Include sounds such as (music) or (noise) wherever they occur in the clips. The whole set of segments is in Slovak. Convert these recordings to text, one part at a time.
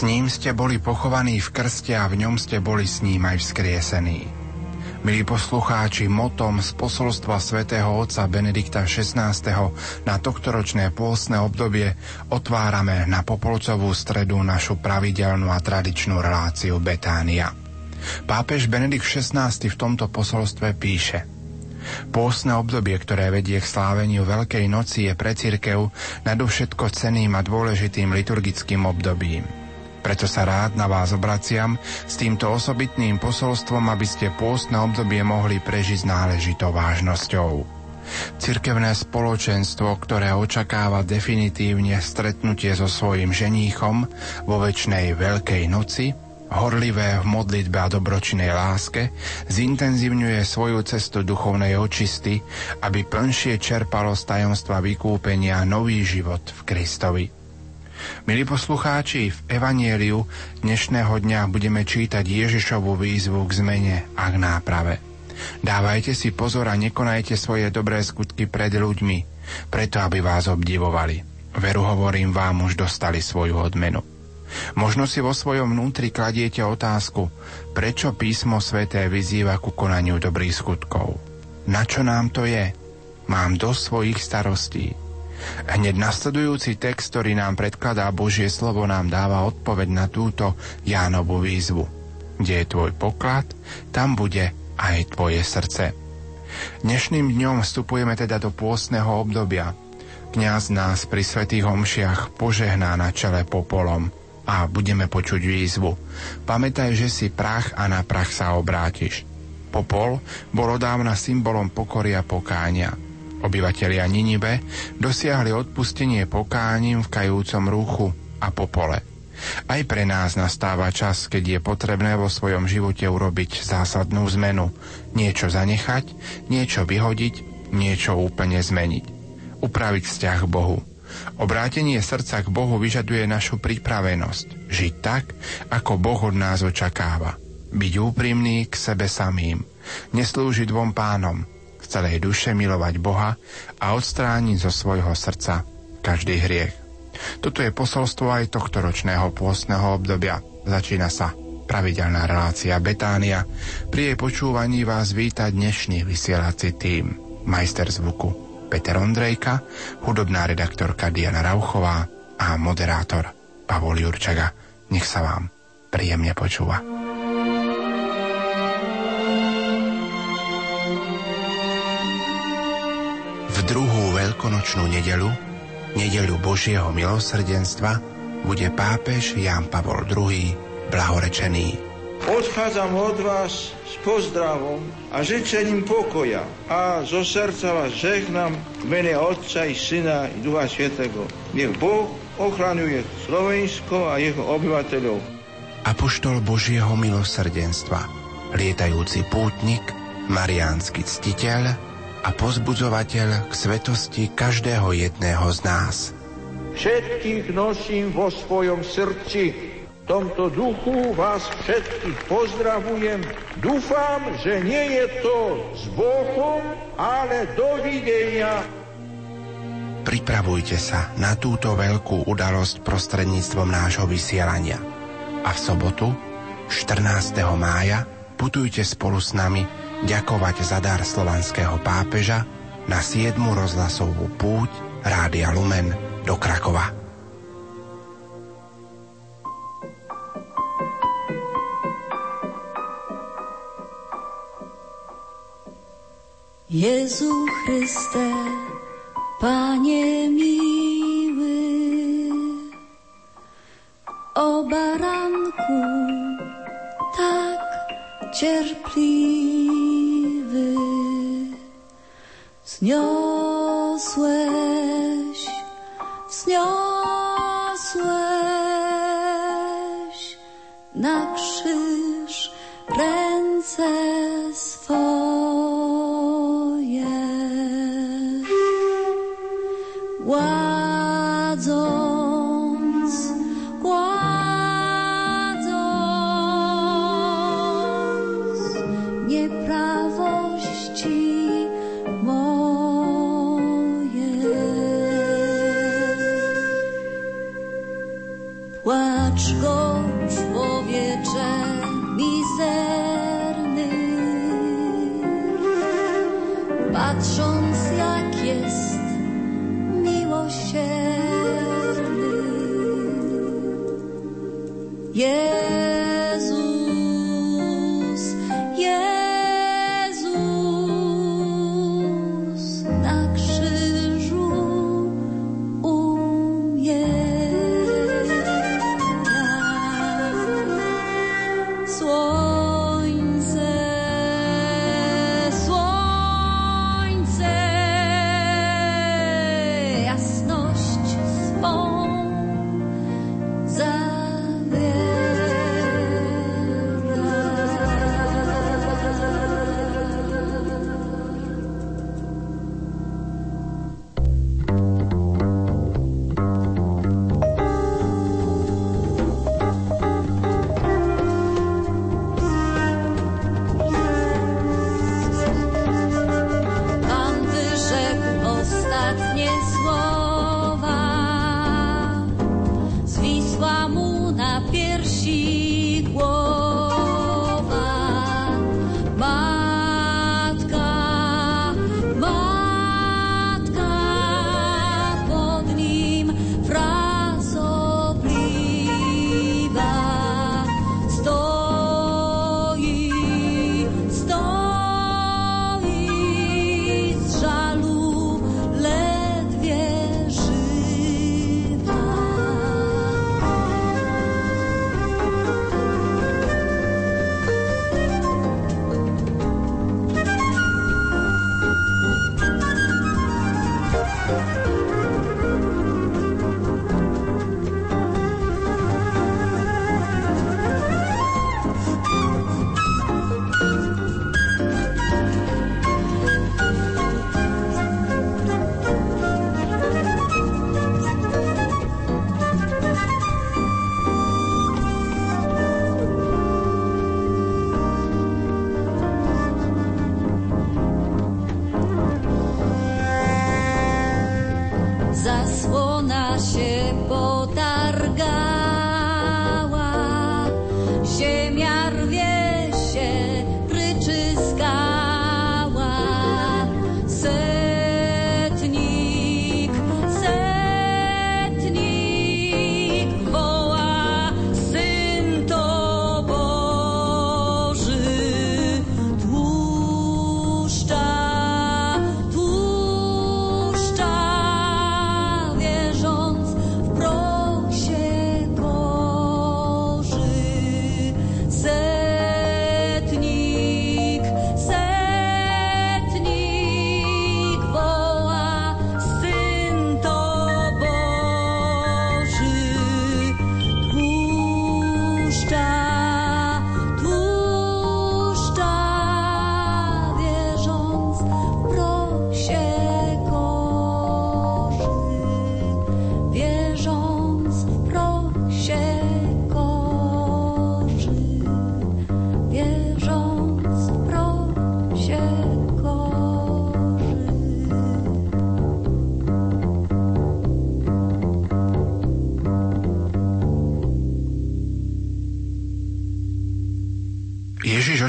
S ním ste boli pochovaní v krste a v ňom ste boli s ním aj vzkriesení. Milí poslucháči, motom z posolstva svätého otca Benedikta XVI. na tohtoročné pôstne obdobie otvárame na Popolcovú stredu našu pravidelnú a tradičnú reláciu Betánia. Pápež Benedikt XVI. v tomto posolstve píše – Pôstne obdobie, ktoré vedie k sláveniu Veľkej noci, je pre církev nadovšetko ceným a dôležitým liturgickým obdobím. Preto sa rád na vás obraciam s týmto osobitným posolstvom, aby ste pôstne obdobie mohli prežiť s náležitou vážnosťou. Cirkevné spoločenstvo, ktoré očakáva definitívne stretnutie so svojim ženíchom vo väčšnej Veľkej noci, horlivé v modlitbe a dobročinej láske, zintenzívňuje svoju cestu duchovnej očisty, aby plnšie čerpalo z tajomstva vykúpenia nový život v Kristovi. Milí poslucháči, v Evanieliu dnešného dňa budeme čítať Ježišovú výzvu k zmene a k náprave. Dávajte si pozor a nekonajte svoje dobré skutky pred ľuďmi, preto aby vás obdivovali. Veru hovorím vám, už dostali svoju odmenu. Možno si vo svojom vnútri kladiete otázku, prečo písmo sveté vyzýva ku konaniu dobrých skutkov. Na čo nám to je? Mám dosť svojich starostí. Hneď nasledujúci text, ktorý nám predkladá Božie slovo, nám dáva odpoveď na túto Jánovú výzvu. Kde je tvoj poklad, tam bude aj tvoje srdce. Dnešným dňom vstupujeme teda do pôstneho obdobia. Kňaz nás pri svetých homšiach požehná na čele popolom a budeme počuť výzvu. Pamätaj, že si prach a na prach sa obrátiš. Popol bol odávna symbolom pokory a pokáňa. Obyvatelia Ninive dosiahli odpustenie pokáním v kajúcom ruchu a popole. Aj pre nás nastáva čas, keď je potrebné vo svojom živote urobiť zásadnú zmenu. Niečo zanechať, niečo vyhodiť, niečo úplne zmeniť. Upraviť vzťah k Bohu. Obrátenie srdca k Bohu vyžaduje našu pripravenosť. Žiť tak, ako Boh od nás očakáva. Byť úprimný k sebe samým. Neslúžiť dvom pánom. Celej duše milovať Boha a odstrániť zo svojho srdca každý hriech. Toto je posolstvo aj tohto ročného pôstneho obdobia. Začína sa pravidelná relácia Betánia. Pri jej počúvaní vás víta dnešný vysielací tým, majster zvuku Peter Ondrejka, hudobná redaktorka Diana Rauchová a moderátor Pavol Jurčaga. Nech sa vám príjemne počúva. Druhú veľkonočnú nedelu, nedelu Božieho milosrdenstva, bude pápež Ján Pavol II blahorečený Odchádzam od vás s pozdravom a žečením pokoja a zo srdca vás žehnám v mene Otca i Syna i Ducha Svetého. Nech Boh ochraňuje Slovensko a jeho obyvateľov. Apoštol Božieho milosrdenstva, lietajúci pútnik, mariánsky ctiteľ a pozbudzovateľ k svetosti každého jedného z nás. Všetkých nosím vo svojom srdci tomto duchu vás všetkých pozdravujem. Dúfam, že nie je to s Bohom, ale dovidenia. Pripravujte sa na túto veľkú udalosť prostredníctvom nášho vysielania. A v sobotu, 14. mája, putujte spolu s nami ďakovať za dar slovanského pápeža na 7. rozhlasovú púť Rádia Lumen do Krakova. Jezu Chryste, Panie miły, o baranku tak cierpliwy, wzniosłeś, wzniosłeś.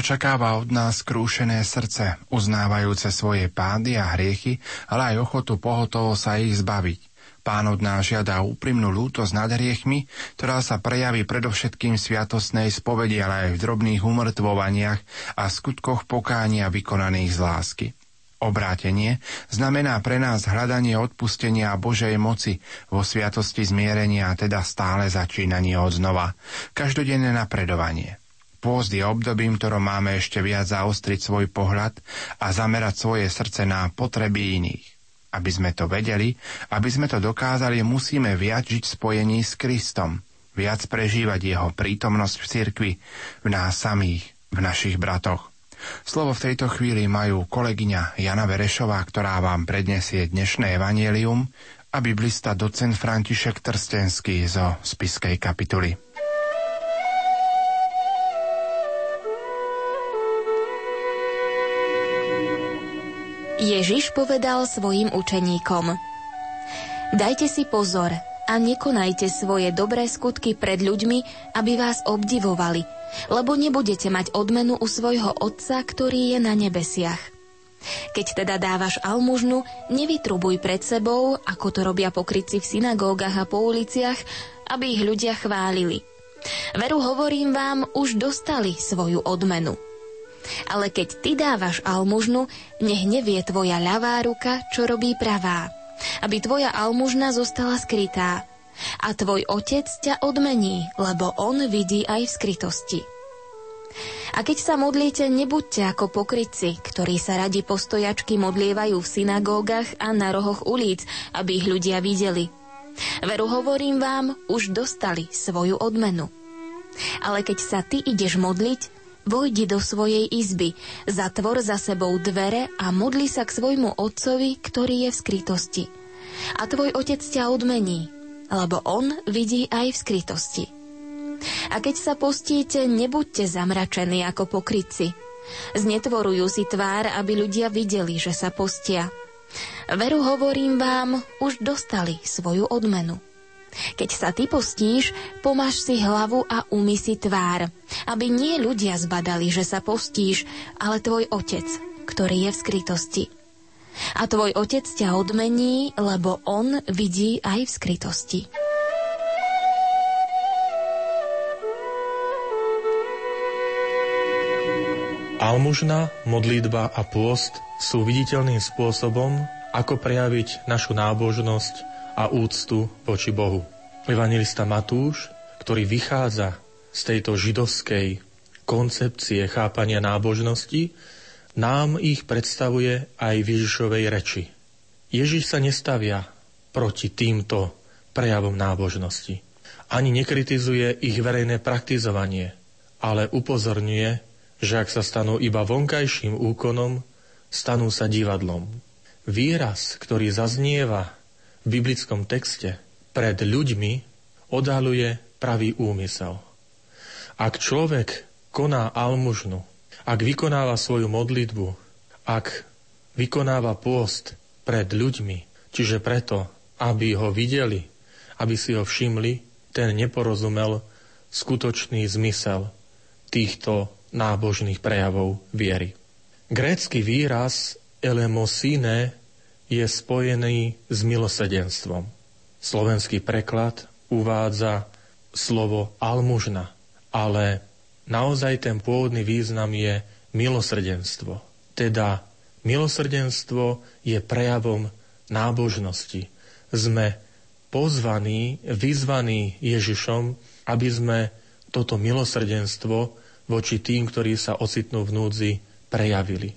Očakáva od nás krúšené srdce, uznávajúce svoje pády a hriechy, ale aj ochotu pohotovo sa ich zbaviť. Pán od nás žiada úprimnú lútosť nad hriechmi, ktorá sa prejaví predovšetkým sviatostnej spovedi, ale aj v drobných umrtvovaniach a skutkoch pokánia vykonaných z lásky. Obrátenie znamená pre nás hľadanie odpustenia Božej moci vo sviatosti zmierenia, teda stále začínanie od znova, každodenné napredovanie. Pôzd je obdobím, ktorom máme ešte viac zaostriť svoj pohľad a zamerať svoje srdce na potreby iných. Aby sme to vedeli, aby sme to dokázali, musíme viac žiť spojení s Kristom, viac prežívať jeho prítomnosť v cirkvi, v nás samých, v našich bratoch. Slovo v tejto chvíli majú kolegyňa Jana Verešová, ktorá vám predniesie dnešné evanielium a biblista docent František Trstenský zo spiskej kapituly. Ježiš povedal svojim učeníkom Dajte si pozor, a nekonajte svoje dobré skutky pred ľuďmi, aby vás obdivovali, lebo nebudete mať odmenu u svojho Otca, ktorý je na nebesiach. Keď teda dávaš almužnu, nevytrubuj pred sebou, ako to robia pokryci v synagógach a po uliciach, aby ich ľudia chválili. Veru hovorím vám, už dostali svoju odmenu. Ale keď ty dávaš almužnu, nech nevie tvoja ľavá ruka, čo robí pravá aby tvoja almužna zostala skrytá. A tvoj otec ťa odmení, lebo on vidí aj v skrytosti. A keď sa modlíte, nebuďte ako pokrytci, ktorí sa radi postojačky modlievajú v synagógach a na rohoch ulic, aby ich ľudia videli. Veru hovorím vám, už dostali svoju odmenu. Ale keď sa ty ideš modliť, vojdi do svojej izby, zatvor za sebou dvere a modli sa k svojmu otcovi, ktorý je v skrytosti – a tvoj otec ťa odmení, lebo on vidí aj v skrytosti. A keď sa postíte, nebuďte zamračení ako pokrytci. Znetvorujú si tvár, aby ľudia videli, že sa postia. Veru hovorím vám, už dostali svoju odmenu. Keď sa ty postíš, pomáš si hlavu a umy si tvár, aby nie ľudia zbadali, že sa postíš, ale tvoj otec, ktorý je v skrytosti. A tvoj otec ťa odmení, lebo on vidí aj v skrytosti. Almužna, modlitba a pôst sú viditeľným spôsobom, ako prejaviť našu nábožnosť a úctu voči Bohu. Evangelista Matúš, ktorý vychádza z tejto židovskej koncepcie chápania nábožnosti, nám ich predstavuje aj v Ježišovej reči. Ježiš sa nestavia proti týmto prejavom nábožnosti. Ani nekritizuje ich verejné praktizovanie, ale upozorňuje, že ak sa stanú iba vonkajším úkonom, stanú sa divadlom. Výraz, ktorý zaznieva v biblickom texte pred ľuďmi, odhaluje pravý úmysel. Ak človek koná almužnu ak vykonáva svoju modlitbu, ak vykonáva pôst pred ľuďmi, čiže preto, aby ho videli, aby si ho všimli, ten neporozumel skutočný zmysel týchto nábožných prejavov viery. Grécky výraz elemosine je spojený s milosedenstvom. Slovenský preklad uvádza slovo almužna, ale naozaj ten pôvodný význam je milosrdenstvo. Teda milosrdenstvo je prejavom nábožnosti. Sme pozvaní, vyzvaní Ježišom, aby sme toto milosrdenstvo voči tým, ktorí sa ocitnú v núdzi, prejavili.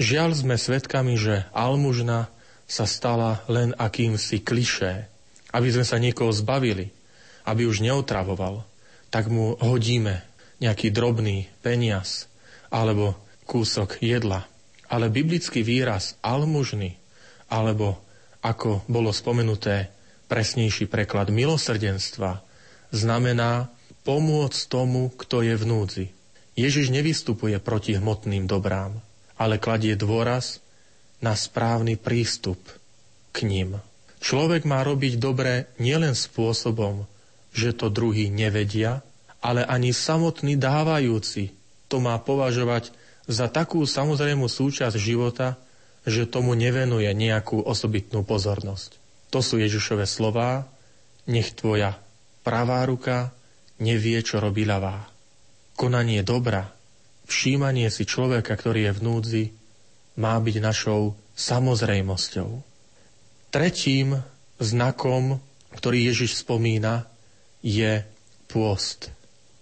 Žiaľ sme svedkami, že almužna sa stala len akýmsi klišé. Aby sme sa niekoho zbavili, aby už neotravoval, tak mu hodíme nejaký drobný peniaz alebo kúsok jedla. Ale biblický výraz almužny, alebo ako bolo spomenuté, presnejší preklad milosrdenstva, znamená pomôcť tomu, kto je v núdzi. Ježiš nevystupuje proti hmotným dobrám, ale kladie dôraz na správny prístup k ním. Človek má robiť dobre nielen spôsobom, že to druhý nevedia, ale ani samotný dávajúci to má považovať za takú samozrejmú súčasť života, že tomu nevenuje nejakú osobitnú pozornosť. To sú Ježišové slová, nech tvoja pravá ruka nevie, čo robí ľavá. Konanie dobra, všímanie si človeka, ktorý je v núdzi, má byť našou samozrejmosťou. Tretím znakom, ktorý Ježiš spomína, je pôst.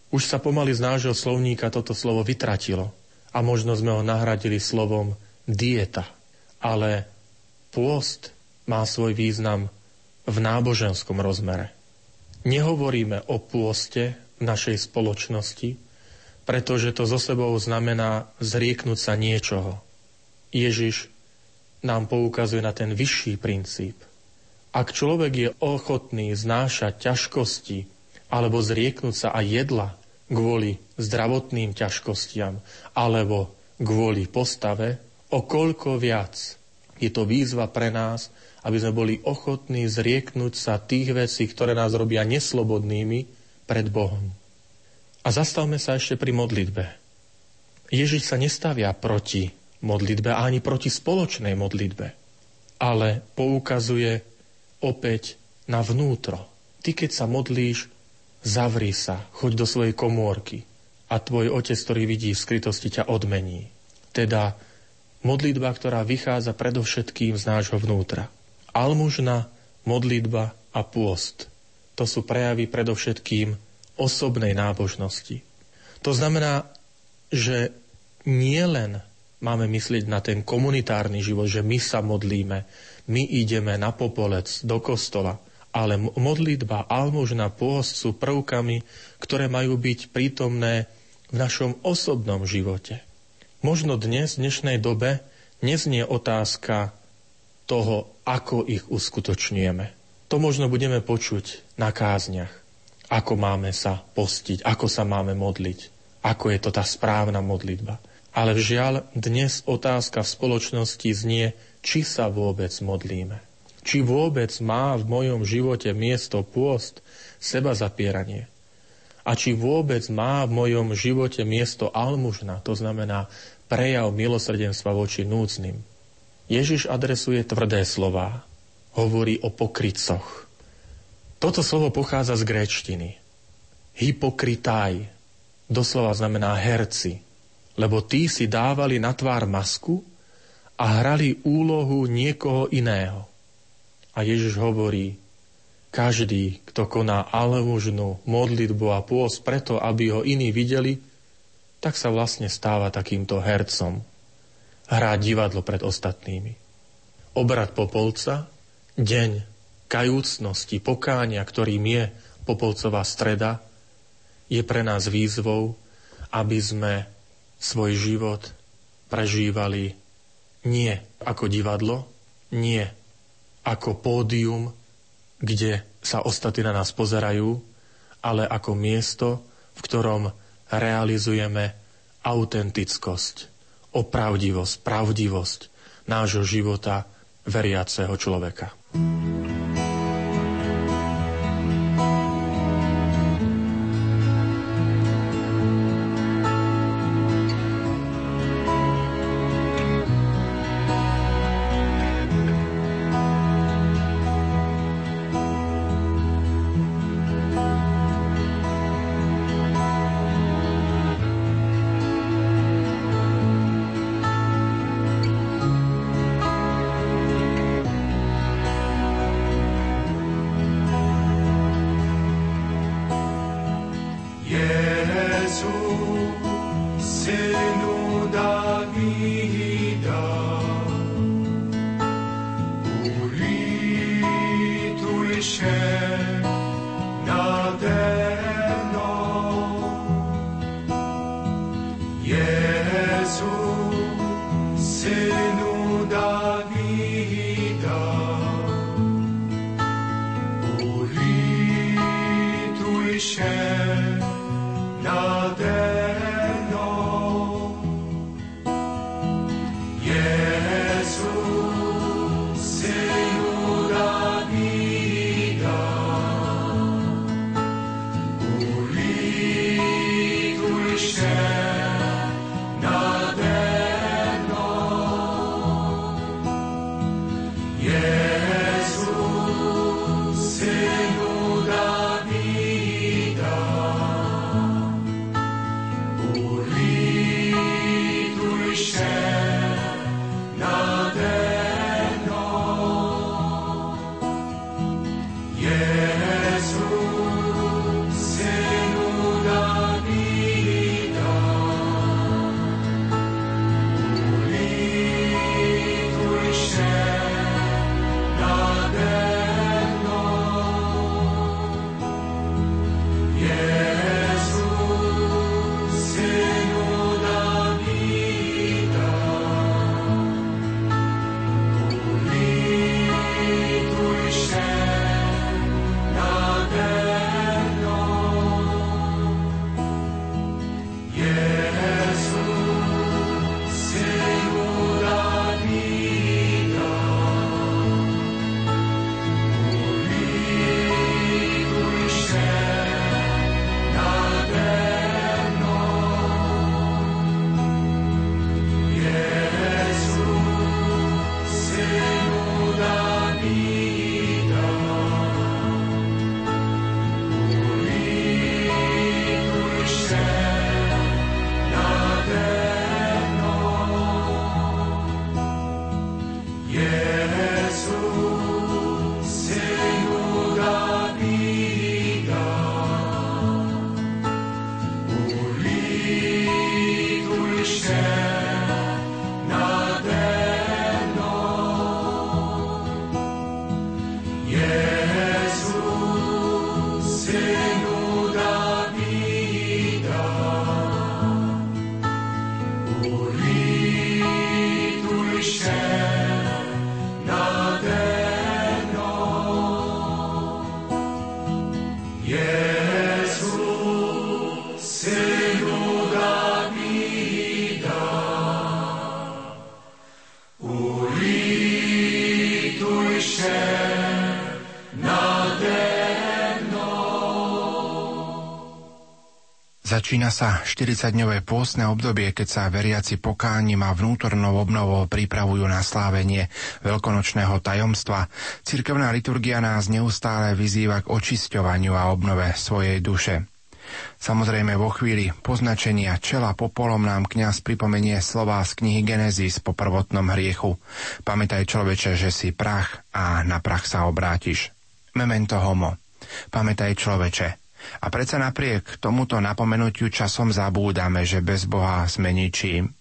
Už sa pomaly z nášho slovníka toto slovo vytratilo a možno sme ho nahradili slovom dieta. Ale pôst má svoj význam v náboženskom rozmere. Nehovoríme o pôste v našej spoločnosti, pretože to zo sebou znamená zrieknúť sa niečoho. Ježiš nám poukazuje na ten vyšší princíp. Ak človek je ochotný znášať ťažkosti alebo zrieknúť sa aj jedla kvôli zdravotným ťažkostiam alebo kvôli postave, o koľko viac Je to výzva pre nás, aby sme boli ochotní zrieknúť sa tých vecí, ktoré nás robia neslobodnými pred Bohom. A zastavme sa ešte pri modlitbe. Ježiš sa nestavia proti modlitbe ani proti spoločnej modlitbe, ale poukazuje opäť na vnútro. Ty, keď sa modlíš, zavri sa, choď do svojej komórky a tvoj otec, ktorý vidí v skrytosti, ťa odmení. Teda modlitba, ktorá vychádza predovšetkým z nášho vnútra. Almužna, modlitba a pôst. To sú prejavy predovšetkým osobnej nábožnosti. To znamená, že nie len máme myslieť na ten komunitárny život, že my sa modlíme, my ideme na popolec, do kostola, ale modlitba, almužna, pôst sú prvkami, ktoré majú byť prítomné v našom osobnom živote. Možno dnes, v dnešnej dobe, neznie otázka toho, ako ich uskutočňujeme. To možno budeme počuť na kázniach. Ako máme sa postiť, ako sa máme modliť, ako je to tá správna modlitba. Ale žiaľ, dnes otázka v spoločnosti znie, či sa vôbec modlíme. Či vôbec má v mojom živote miesto pôst, seba zapieranie a či vôbec má v mojom živote miesto almužna, to znamená prejav milosrdenstva voči núcným. Ježiš adresuje tvrdé slova. Hovorí o pokrycoch. Toto slovo pochádza z gréčtiny. Hypokritaj doslova znamená herci, lebo tí si dávali na tvár masku a hrali úlohu niekoho iného. A Ježiš hovorí, každý, kto koná almužnú modlitbu a pôs preto, aby ho iní videli, tak sa vlastne stáva takýmto hercom. Hrá divadlo pred ostatnými. Obrad Popolca, deň kajúcnosti, pokánia, ktorým je Popolcová streda, je pre nás výzvou, aby sme svoj život prežívali nie ako divadlo, nie ako pódium, kde sa ostatní na nás pozerajú, ale ako miesto, v ktorom realizujeme autentickosť, opravdivosť, pravdivosť nášho života veriaceho človeka. Začína sa 40-dňové pôstne obdobie, keď sa veriaci pokáním a vnútornou obnovou pripravujú na slávenie veľkonočného tajomstva. Cirkevná liturgia nás neustále vyzýva k očisťovaniu a obnove svojej duše. Samozrejme vo chvíli poznačenia čela popolom nám kňaz pripomenie slová z knihy Genesis po prvotnom hriechu. Pamätaj človeče, že si prach a na prach sa obrátiš. Memento homo. Pamätaj človeče, a predsa napriek tomuto napomenutiu časom zabúdame, že bez Boha sme ničím.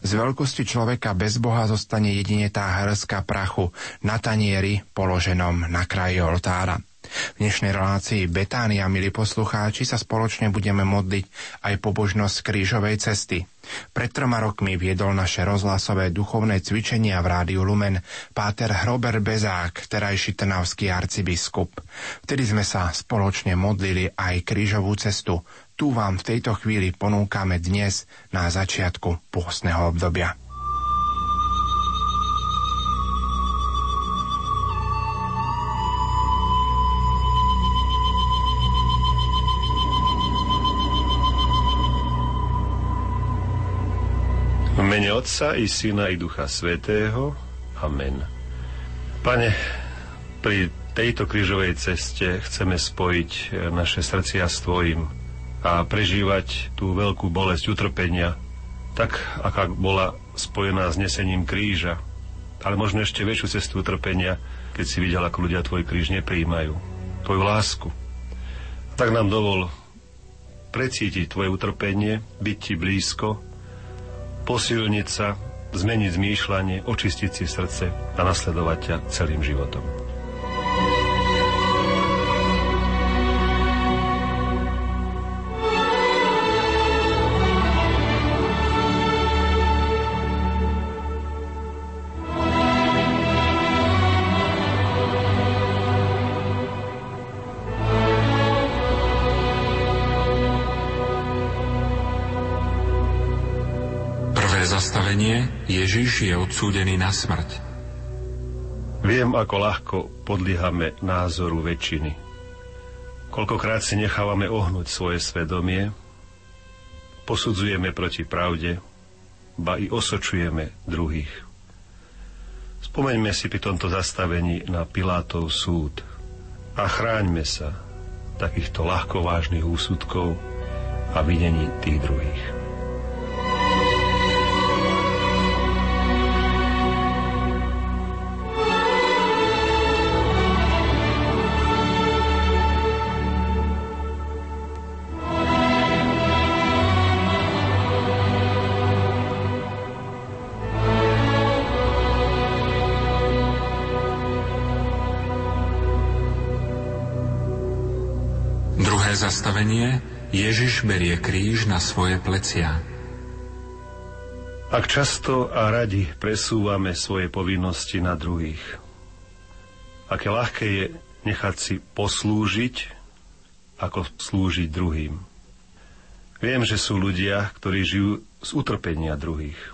Z veľkosti človeka bez Boha zostane jedine tá hrska prachu na tanieri položenom na kraji oltára. V dnešnej relácii Betánia, milí poslucháči, sa spoločne budeme modliť aj pobožnosť krížovej cesty. Pred troma rokmi viedol naše rozhlasové duchovné cvičenia v Rádiu Lumen páter Hrober Bezák, terajší trnavský arcibiskup. Vtedy sme sa spoločne modlili aj krížovú cestu. Tu vám v tejto chvíli ponúkame dnes na začiatku pôstneho obdobia. Mene Otca i Syna i Ducha Svetého. Amen. Pane, pri tejto krížovej ceste chceme spojiť naše srdcia s Tvojim a prežívať tú veľkú bolesť utrpenia, tak, aká bola spojená s nesením kríža, ale možno ešte väčšiu cestu utrpenia, keď si videl, ako ľudia Tvoj kríž nepríjmajú, Tvoju lásku. Tak nám dovol precítiť Tvoje utrpenie, byť Ti blízko, posilniť sa, zmeniť zmýšľanie, očistiť si srdce a nasledovať ťa celým životom. Ježiš je odsúdený na smrť. Viem, ako ľahko podliehame názoru väčšiny. Koľkokrát si nechávame ohnúť svoje svedomie, posudzujeme proti pravde, ba i osočujeme druhých. Spomeňme si pri tomto zastavení na Pilátov súd a chráňme sa takýchto ľahkovážnych úsudkov a videní tých druhých. Zastavenie Ježiš berie kríž na svoje plecia. Ak často a radi presúvame svoje povinnosti na druhých, aké ľahké je nechať si poslúžiť, ako slúžiť druhým. Viem, že sú ľudia, ktorí žijú z utrpenia druhých.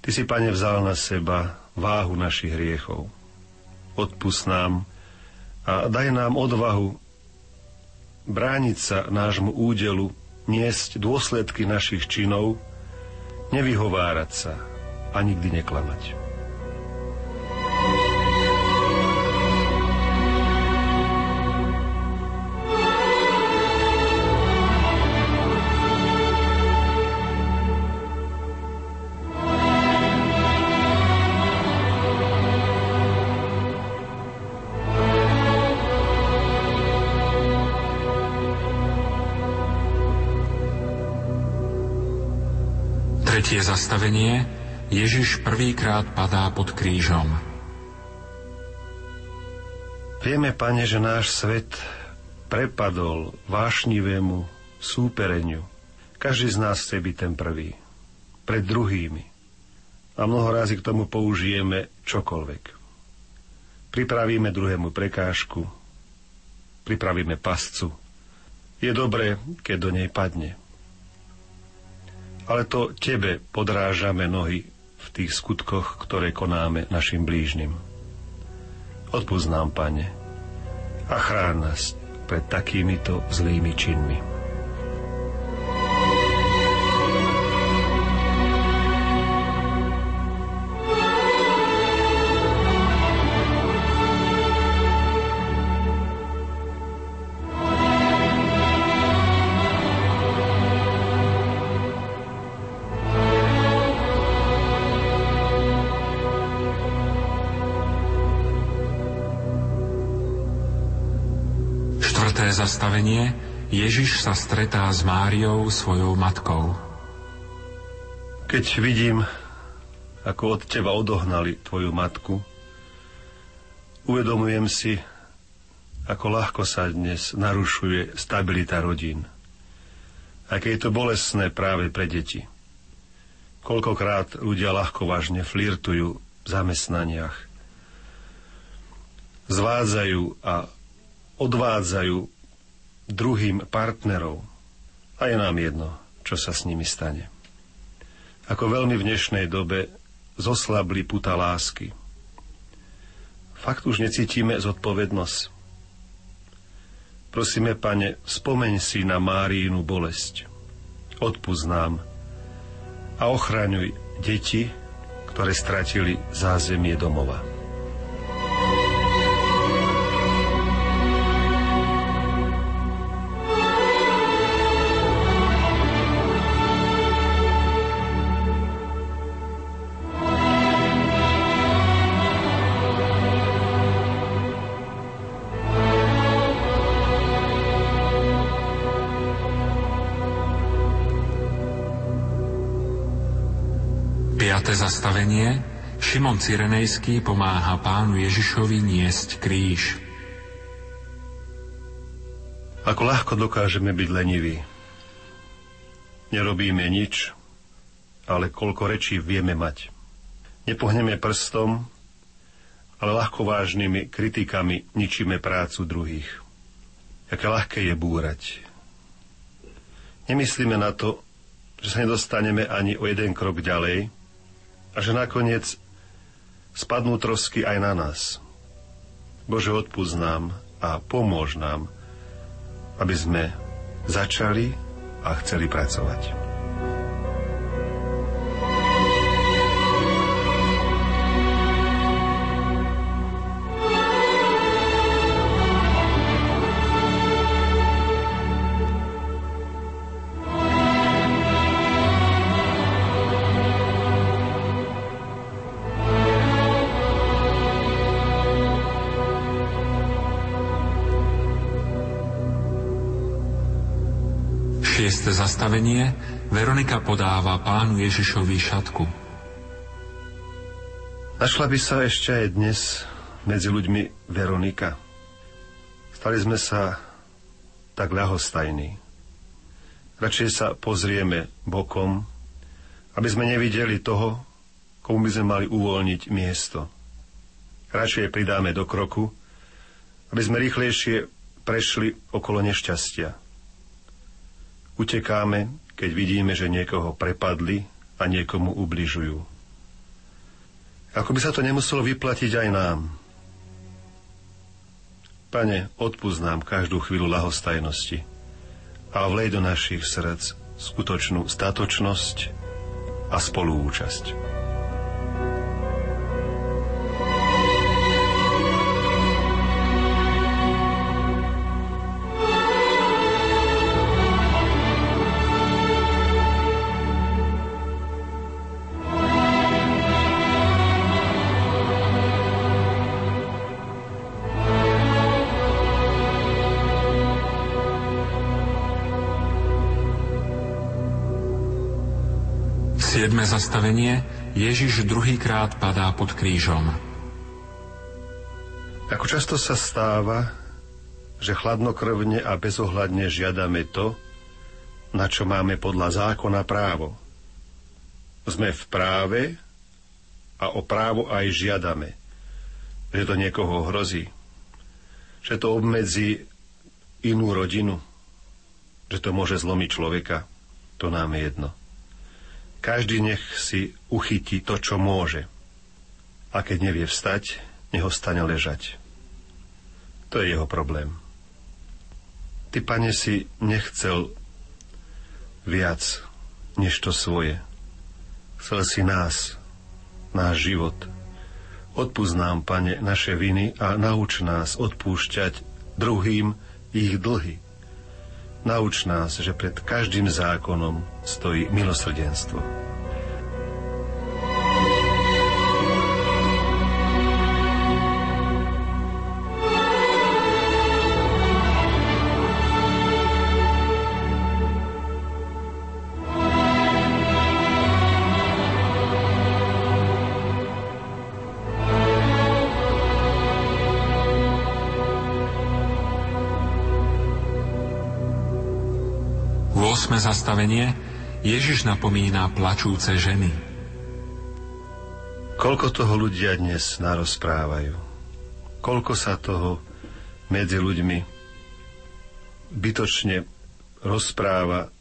Ty si, Pane, vzal na seba váhu našich hriechov. Odpust nám a daj nám odvahu brániť sa nášmu údelu, niesť dôsledky našich činov, nevyhovárať sa a nikdy neklamať. Tretie zastavenie Ježiš prvýkrát padá pod krížom. Vieme, Pane, že náš svet prepadol vášnivému súpereniu. Každý z nás chce byť ten prvý. Pred druhými. A mnoho razy k tomu použijeme čokoľvek. Pripravíme druhému prekážku. Pripravíme pascu. Je dobré, keď do nej padne ale to Tebe podrážame nohy v tých skutkoch, ktoré konáme našim blížnym. Odpúsť nám, Pane, a chrán nás pred takýmito zlými činmi. Zastavenie Ježiš sa stretá s Máriou, svojou matkou. Keď vidím, ako od teba odohnali tvoju matku, uvedomujem si, ako ľahko sa dnes narušuje stabilita rodín. Aké je to bolestné práve pre deti. Koľkokrát ľudia ľahko vážne flirtujú v zamestnaniach. Zvádzajú a odvádzajú druhým partnerov. A je nám jedno, čo sa s nimi stane. Ako veľmi v dnešnej dobe zoslabli puta lásky. Fakt už necítime zodpovednosť. Prosíme, pane, spomeň si na Márínu bolesť. Odpúsť nám a ochraňuj deti, ktoré stratili zázemie domova. Zastavenie Šimon Cyrenejský pomáha pánu Ježišovi niesť kríž. Ako ľahko dokážeme byť leniví. Nerobíme nič, ale koľko rečí vieme mať. Nepohneme prstom, ale ľahko vážnymi kritikami ničíme prácu druhých. Aké ľahké je búrať. Nemyslíme na to, že sa nedostaneme ani o jeden krok ďalej, a že nakoniec spadnú trosky aj na nás. Bože, odpúsť nám a pomôž nám, aby sme začali a chceli pracovať. Šieste zastavenie Veronika podáva pánu Ježišovi šatku. Našla by sa ešte aj dnes medzi ľuďmi Veronika. Stali sme sa tak ľahostajní. Radšej sa pozrieme bokom, aby sme nevideli toho, komu by sme mali uvoľniť miesto. Radšej pridáme do kroku, aby sme rýchlejšie prešli okolo nešťastia Utekáme, keď vidíme, že niekoho prepadli a niekomu ubližujú. Ako by sa to nemuselo vyplatiť aj nám. Pane, odpúsť každú chvíľu lahostajnosti a vlej do našich srdc skutočnú statočnosť a spolúčasť. 7. zastavenie Ježiš druhýkrát padá pod krížom. Ako často sa stáva, že chladnokrvne a bezohľadne žiadame to, na čo máme podľa zákona právo. Sme v práve a o právo aj žiadame, že to niekoho hrozí, že to obmedzí inú rodinu, že to môže zlomiť človeka. To nám je jedno. Každý nech si uchytí to, čo môže. A keď nevie vstať, nech stane ležať. To je jeho problém. Ty, pane, si nechcel viac, než to svoje. Chcel si nás, náš život. Odpúsť pane, naše viny a nauč nás odpúšťať druhým ich dlhy. Nauč nás, že pred každým zákonom stojí milosrdenstvo. 8. zastavenie Ježiš napomína plačúce ženy. Koľko toho ľudia dnes narozprávajú? Koľko sa toho medzi ľuďmi bytočne rozpráva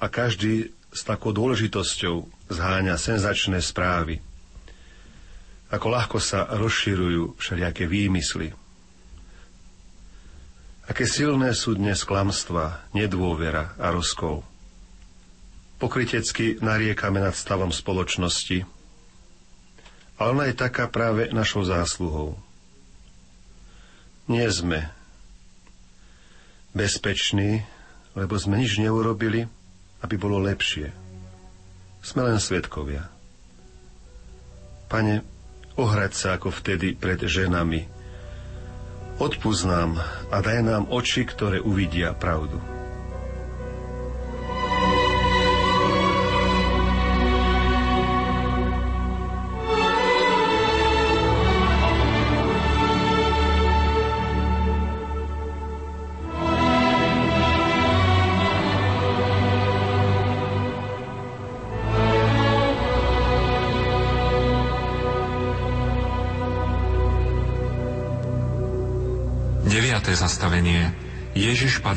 a každý s takou dôležitosťou zháňa senzačné správy. Ako ľahko sa rozširujú všelijaké výmysly. Aké silné sú dnes klamstva, nedôvera a rozkol. Pokrytecky nariekame nad stavom spoločnosti, ale ona je taká práve našou zásluhou. Nie sme bezpeční, lebo sme nič neurobili, aby bolo lepšie. Sme len svetkovia. Pane, ohrať sa ako vtedy pred ženami. Odpúsť a daj nám oči, ktoré uvidia pravdu.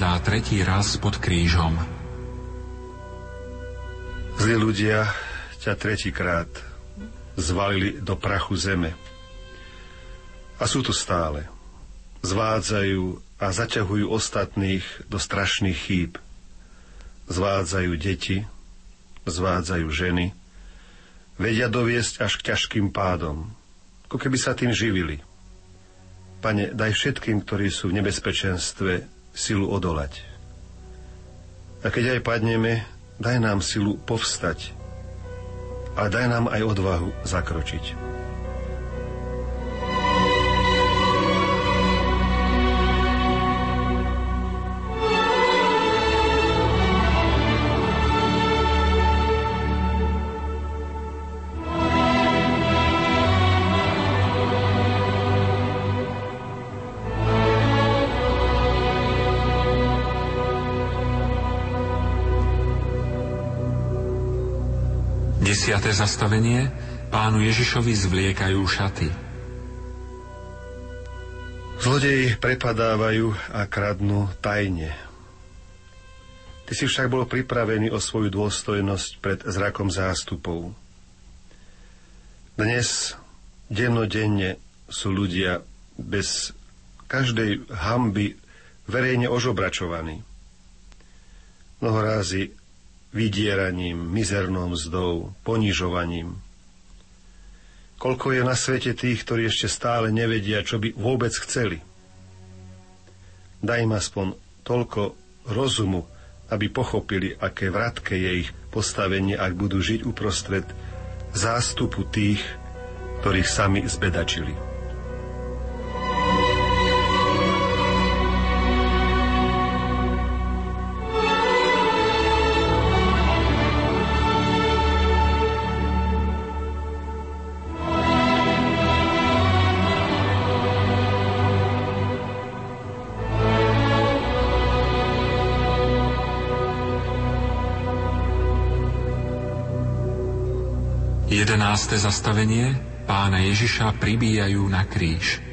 Padá tretí raz pod krížom. Zlí ľudia ťa tretíkrát zvalili do prachu zeme. A sú tu stále. Zvádzajú a zaťahujú ostatných do strašných chýb. Zvádzajú deti, zvádzajú ženy, vedia doviesť až k ťažkým pádom, ako keby sa tým živili – Pane, daj všetkým, ktorí sú v nebezpečenstve, silu odolať. A keď aj padneme, daj nám silu povstať a daj nám aj odvahu zakročiť. 10. zastavenie pánu Ježišovi zvliekajú šaty. Zlodeji prepadávajú a kradnú tajne. Ty si však bol pripravený o svoju dôstojnosť pred zrakom zástupov. Dnes, dennodenne, sú ľudia bez každej hamby verejne ožobračovaní. Mnoho vydieraním, mizernou mzdou, ponižovaním. Koľko je na svete tých, ktorí ešte stále nevedia, čo by vôbec chceli. Daj im aspoň toľko rozumu, aby pochopili, aké vratké je ich postavenie, ak budú žiť uprostred zástupu tých, ktorých sami zbedačili. 11. zastavenie pána Ježiša pribíjajú na kríž.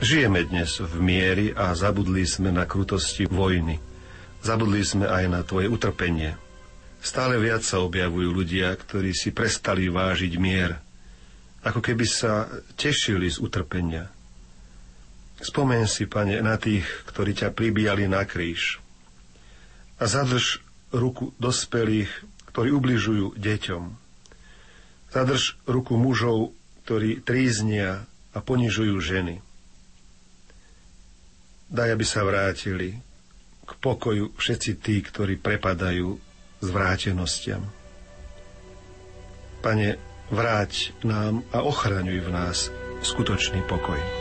Žijeme dnes v miery a zabudli sme na krutosti vojny. Zabudli sme aj na tvoje utrpenie. Stále viac sa objavujú ľudia, ktorí si prestali vážiť mier, ako keby sa tešili z utrpenia. Spomen si, pane, na tých, ktorí ťa pribíjali na kríž. A zadrž ruku dospelých, ktorí ubližujú deťom. Zadrž ruku mužov, ktorí tríznia a ponižujú ženy. Daj, aby sa vrátili k pokoju všetci tí, ktorí prepadajú zvrátenostiam. Pane, vráť nám a ochraňuj v nás skutočný pokoj.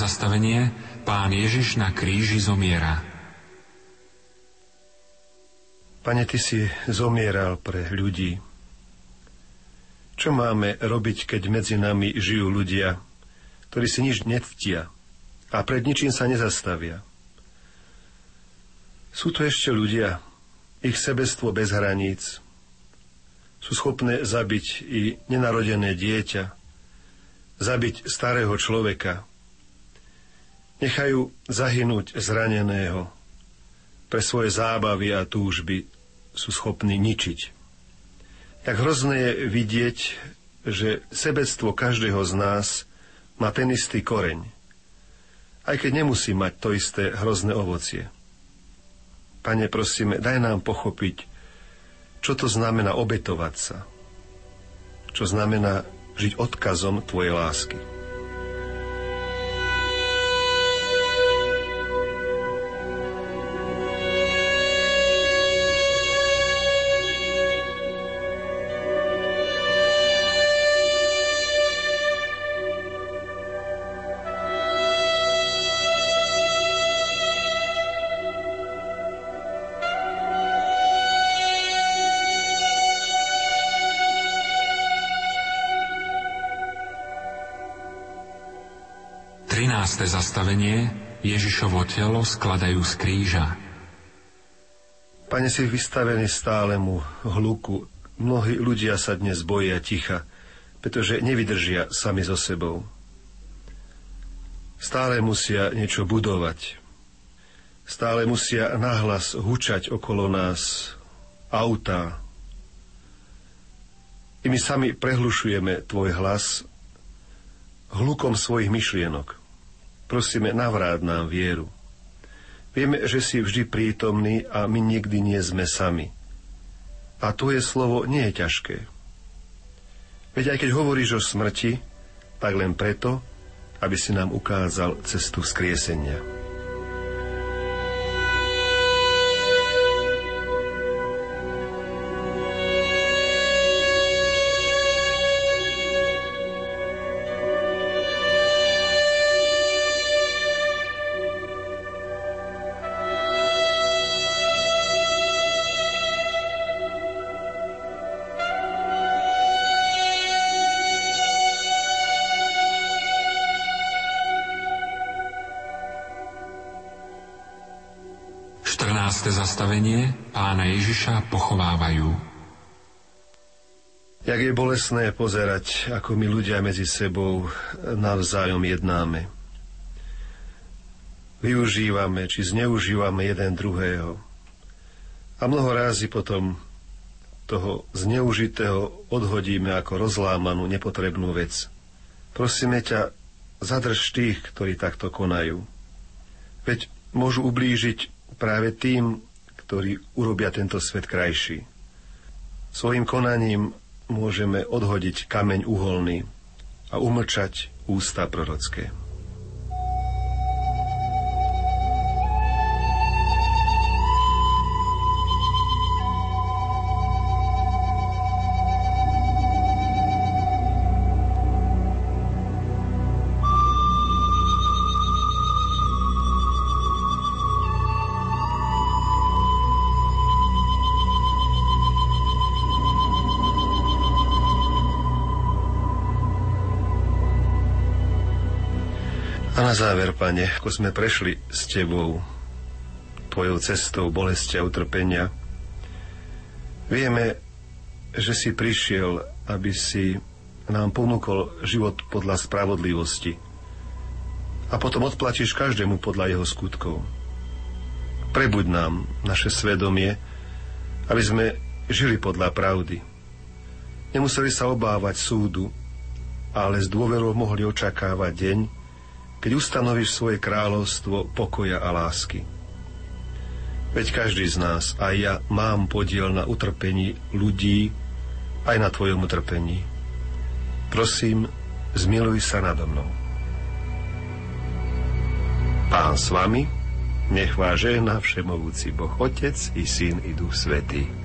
Zastavenie Pán Ježiš na kríži zomiera. Pane, Ty si zomieral pre ľudí. Čo máme robiť, keď medzi nami žijú ľudia, ktorí si nič nectia a pred ničím sa nezastavia? Sú to ešte ľudia, ich sebestvo bez hraníc. Sú schopné zabiť i nenarodené dieťa, zabiť starého človeka. Nechajú zahynúť zraneného, pre svoje zábavy a túžby sú schopní ničiť. Tak hrozné je vidieť, že sebectvo každého z nás má ten istý koreň, aj keď nemusí mať to isté hrozné ovocie. Pane, prosíme, daj nám pochopiť, čo to znamená obetovať sa, čo znamená žiť odkazom Tvojej lásky. 13. zastavenie Ježišovo telo skladajú z kríža. Pane, si vystavený stálemu hluku. Mnohí ľudia sa dnes boja ticha, pretože nevydržia sami so sebou. Stále musia niečo budovať. Stále musia nahlas hučať okolo nás autá. I my sami prehlušujeme tvoj hlas hlukom svojich myšlienok. Prosíme, navráť nám vieru. Vieme, že si vždy prítomný a my nikdy nie sme sami. A tvoje slovo nie je ťažké. Veď aj keď hovoríš o smrti, tak len preto, aby si nám ukázal cestu vzkriesenia. Ježiša pochovávajú. Jak je bolesné pozerať, ako my ľudia medzi sebou navzájom jednáme. Využívame či zneužívame jeden druhého. A mnoho rázy potom toho zneužitého odhodíme ako rozlámanú, nepotrebnú vec. Prosíme ťa, zadrž tých, ktorí takto konajú. Veď môžu ublížiť práve tým, ktorí urobia tento svet krajší. Svojim konaním môžeme odhodiť kameň uholný a umlčať ústa prorocké. Na záver, pane, ako sme prešli s Tebou, Tvojou cestou bolesti a utrpenia, vieme, že si prišiel, aby si nám ponúkol život podľa spravodlivosti a potom odplatíš každému podľa jeho skutkov. Prebuď nám naše svedomie, aby sme žili podľa pravdy. Nemuseli sa obávať súdu, ale s dôverou mohli očakávať deň, keď ustanovíš svoje kráľovstvo pokoja a lásky. Veď každý z nás, aj ja, mám podiel na utrpení ľudí, aj na tvojom utrpení. Prosím, zmiluj sa nado mnou. Pán s vami, nech vás žehná všemovúci Boh Otec i Syn i Duch Svetý.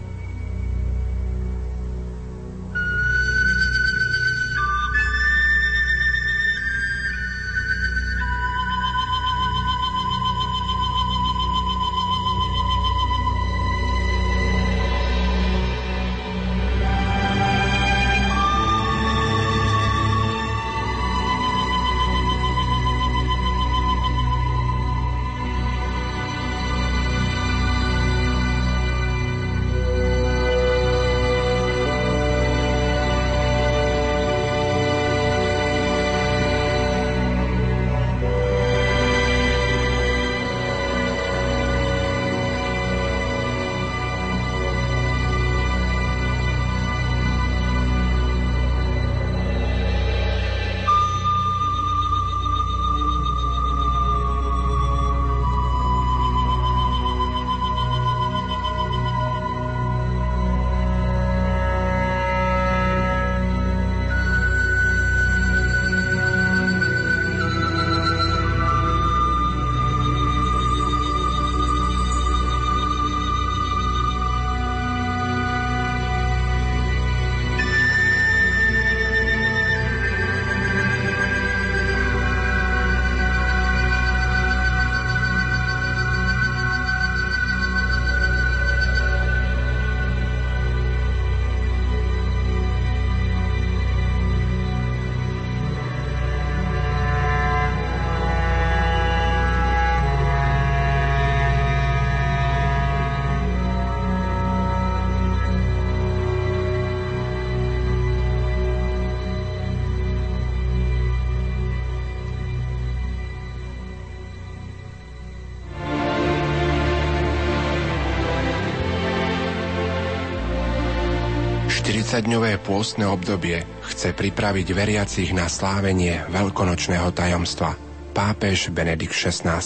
40-dňové pôstne obdobie chce pripraviť veriacich na slávenie veľkonočného tajomstva. Pápež Benedikt XVI.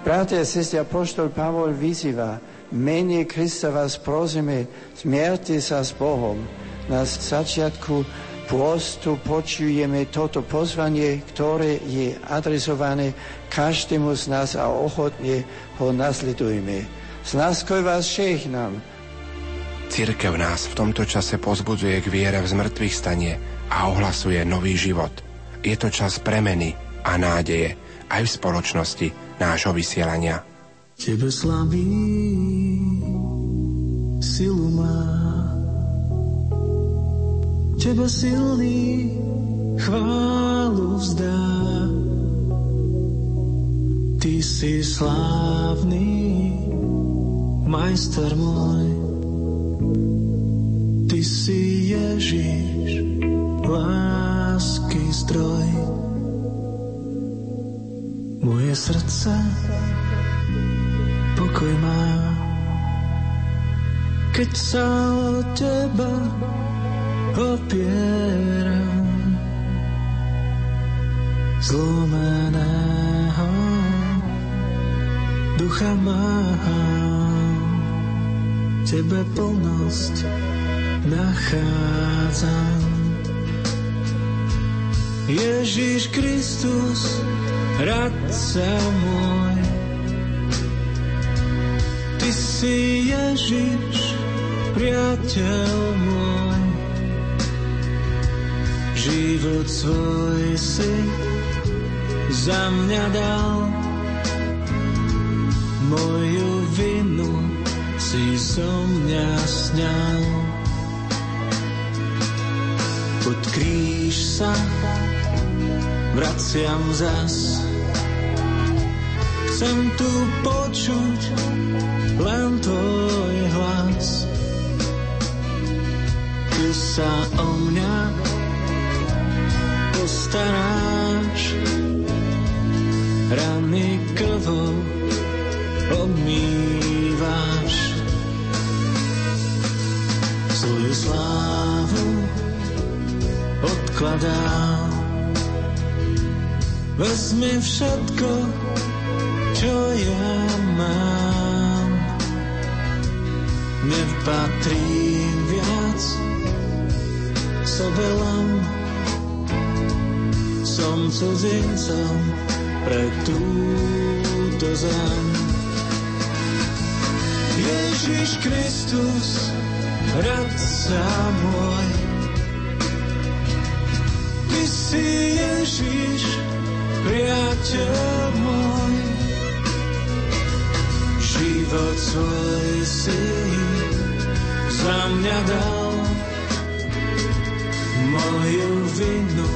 Bratia a sestri, apoštol Pavol vyzýva, mene Krista vás prosíme, zmierte sa s Bohom. Na začiatku pôstu počujeme toto pozvanie, ktoré je adresované každému z nás a ochotne ho nasledujme. S láskoj vás nám, Církev nás v tomto čase pozbudzuje k viere v zmrtvých stanie a ohlasuje nový život. Je to čas premeny a nádeje aj v spoločnosti nášho vysielania. Tebe slaví silu má, Tebe silný chválu vzdá. Ty si slávny, majster môj, Ty si Ježiš, lásky zdroj. Moje srdce pokoj má, keď sa o teba opieram. Zlomeného ducha mám, tebe plnosť nachádzam. Ježiš Kristus, radca môj, Ty si Ježiš, priateľ môj, život svoj si za mňa dal, moju vinu si so mňa sňal kríž sa vraciam zas. Chcem tu počuť len tvoj hlas. Ty sa o mňa postaráš, rany krvou obmýváš. Svoju slávu odkladám. Vezmi všetko, čo ja mám. Nepatrím viac sobe len. Som cudzincom pre túto zem. Ježiš Kristus, radca môj, si Ježiš, priateľ môj. Život svoj si za mňa dal, moju vinu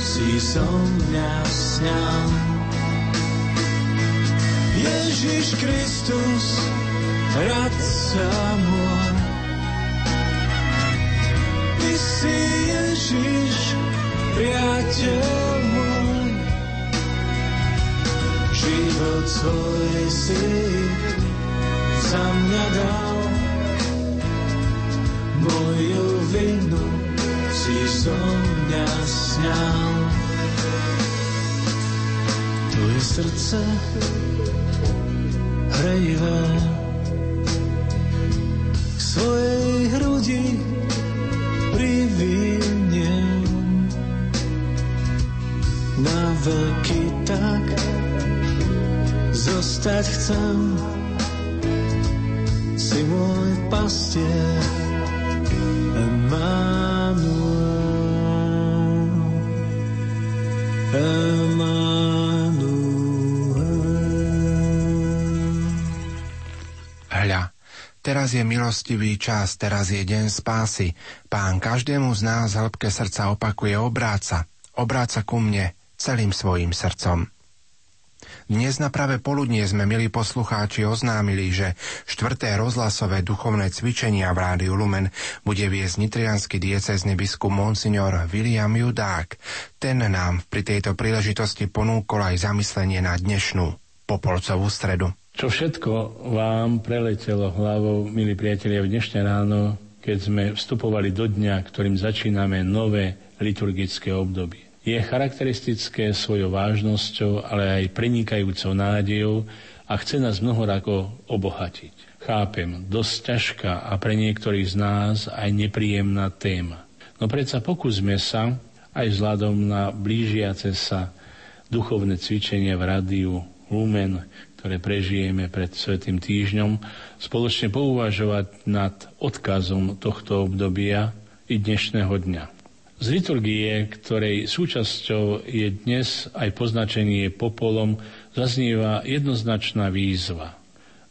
si so mňa sňal. Ježiš Kristus, radca môj, Ty si Ježiš, priateľ môj, život svoj si za mňa dal, moju vinu si so mňa sňal. Tvoje srdce hrejivé k svojej hrudi priviniem veľký tak. Zostať chcem si môj pastier Emanuel Emanuel Hľa, Teraz je milostivý čas, teraz je deň spásy. Pán každému z nás hĺbke srdca opakuje obráca, obráca ku mne, celým svojim srdcom. Dnes na práve poludnie sme, milí poslucháči, oznámili, že štvrté rozhlasové duchovné cvičenia v Rádiu Lumen bude viesť nitrianský diecezny biskup Monsignor William Judák. Ten nám pri tejto príležitosti ponúkol aj zamyslenie na dnešnú popolcovú stredu. Čo všetko vám preletelo hlavou, milí priatelia, v dnešné ráno, keď sme vstupovali do dňa, ktorým začíname nové liturgické obdobie. Je charakteristické svojou vážnosťou, ale aj prenikajúcou nádejou a chce nás mnohorako obohatiť. Chápem, dosť ťažká a pre niektorých z nás aj nepríjemná téma. No predsa pokúsme sa, aj vzhľadom na blížiace sa duchovné cvičenia v rádiu Lumen, ktoré prežijeme pred Svetým týždňom, spoločne pouvažovať nad odkazom tohto obdobia i dnešného dňa. Z liturgie, ktorej súčasťou je dnes aj poznačenie popolom, zaznieva jednoznačná výzva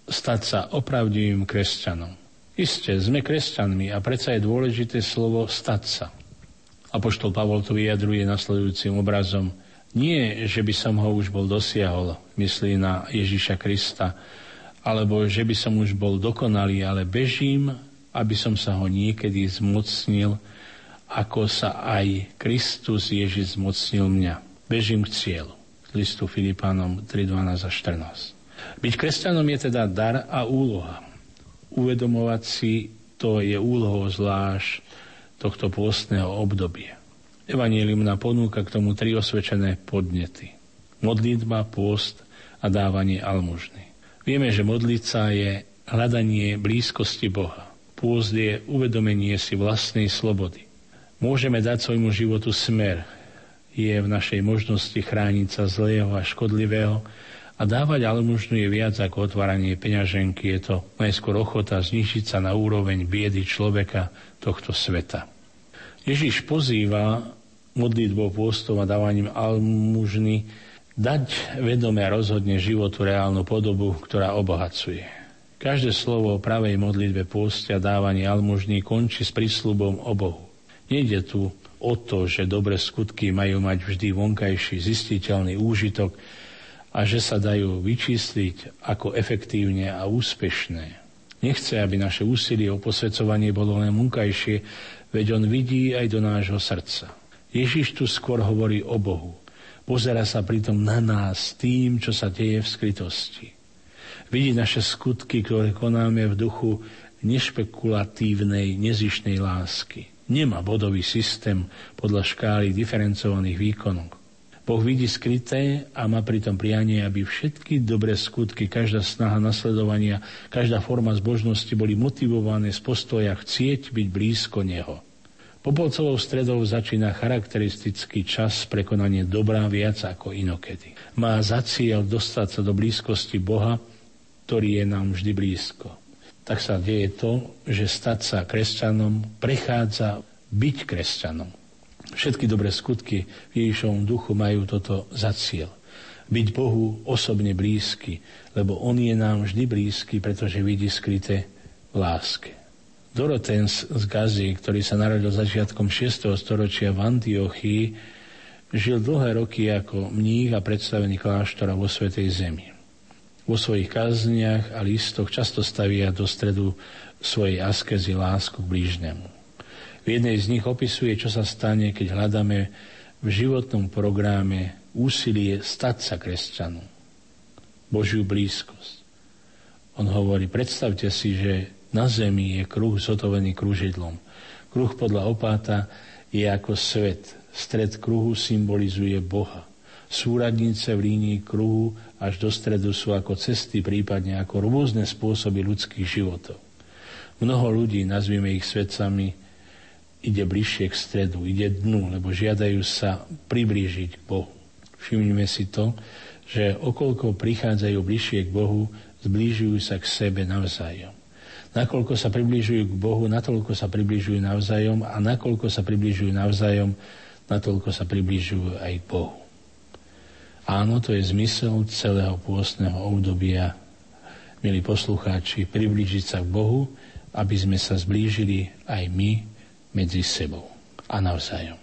stať sa opravdivým kresťanom. Isté, sme kresťanmi a predsa je dôležité slovo stať sa. Apoštol Pavol to vyjadruje nasledujúcim obrazom – nie, že by som ho už bol dosiahol, myslí na Ježiša Krista, alebo že by som už bol dokonalý, ale bežím, aby som sa ho niekedy zmocnil, ako sa aj Kristus Ježiš zmocnil mňa. Bežím k cieľu. Listu Filipánom 3.12 a 14. Byť kresťanom je teda dar a úloha. Uvedomovať si to je úlohou zvlášť tohto pôstneho obdobia. Evangelium nám ponúka k tomu tri osvedčené podnety. Modlitba, pôst a dávanie almužny. Vieme, že modliť sa je hľadanie blízkosti Boha. Pôst je uvedomenie si vlastnej slobody. Môžeme dať svojmu životu smer. Je v našej možnosti chrániť sa zlého a škodlivého a dávať almužnu je viac ako otváranie peňaženky. Je to najskôr ochota znižiť sa na úroveň biedy človeka tohto sveta. Ježiš pozýva modlitbou, pôstom a dávaním almužny dať vedome a rozhodne životu reálnu podobu, ktorá obohacuje. Každé slovo o pravej modlitbe pôste a dávaní almužny končí s prísľubom o Bohu. Nejde tu o to, že dobre skutky majú mať vždy vonkajší zistiteľný úžitok a že sa dajú vyčísliť ako efektívne a úspešné. Nechce, aby naše úsilie o posvedcovanie bolo len vonkajšie, veď on vidí aj do nášho srdca. Ježiš tu skôr hovorí o Bohu. Pozera sa pritom na nás tým, čo sa deje v skrytosti. Vidí naše skutky, ktoré konáme v duchu nešpekulatívnej, nezišnej lásky. Nemá bodový systém podľa škály diferencovaných výkonov. Boh vidí skryté a má pritom prianie, aby všetky dobré skutky, každá snaha nasledovania, každá forma zbožnosti boli motivované z postoja chcieť byť blízko Neho. Popolcovou stredou začína charakteristický čas prekonanie dobrá viac ako inokedy. Má za cieľ dostať sa do blízkosti Boha, ktorý je nám vždy blízko. Tak sa deje to, že stať sa kresťanom prechádza byť kresťanom. Všetky dobré skutky v Ježišovom duchu majú toto za cieľ. Byť Bohu osobne blízky, lebo On je nám vždy blízky, pretože vidí skryté v láske. Dorotens z Gazy, ktorý sa narodil začiatkom 6. storočia v Antiochii, žil dlhé roky ako mních a predstavený kláštora vo Svetej Zemi. Vo svojich kázniach a listoch často stavia do stredu svojej askezy lásku k blížnemu. V jednej z nich opisuje, čo sa stane, keď hľadáme v životnom programe úsilie stať sa kresťanom. Božiu blízkosť. On hovorí, predstavte si, že na zemi je kruh zotovený kružidlom. Kruh podľa opáta je ako svet. Stred kruhu symbolizuje Boha. Súradnice v línii kruhu až do stredu sú ako cesty, prípadne ako rôzne spôsoby ľudských životov. Mnoho ľudí, nazvime ich svetcami, ide bližšie k stredu, ide dnu, lebo žiadajú sa priblížiť k Bohu. Všimnime si to, že okolko prichádzajú bližšie k Bohu, zblížujú sa k sebe navzájom. Nakoľko sa približujú k Bohu, natoľko sa približujú navzájom a nakoľko sa približujú navzájom, natoľko sa približujú aj k Bohu. Áno, to je zmysel celého pôstneho obdobia, milí poslucháči, priblížiť sa k Bohu, aby sme sa zblížili aj my medzi sebou a navzájom.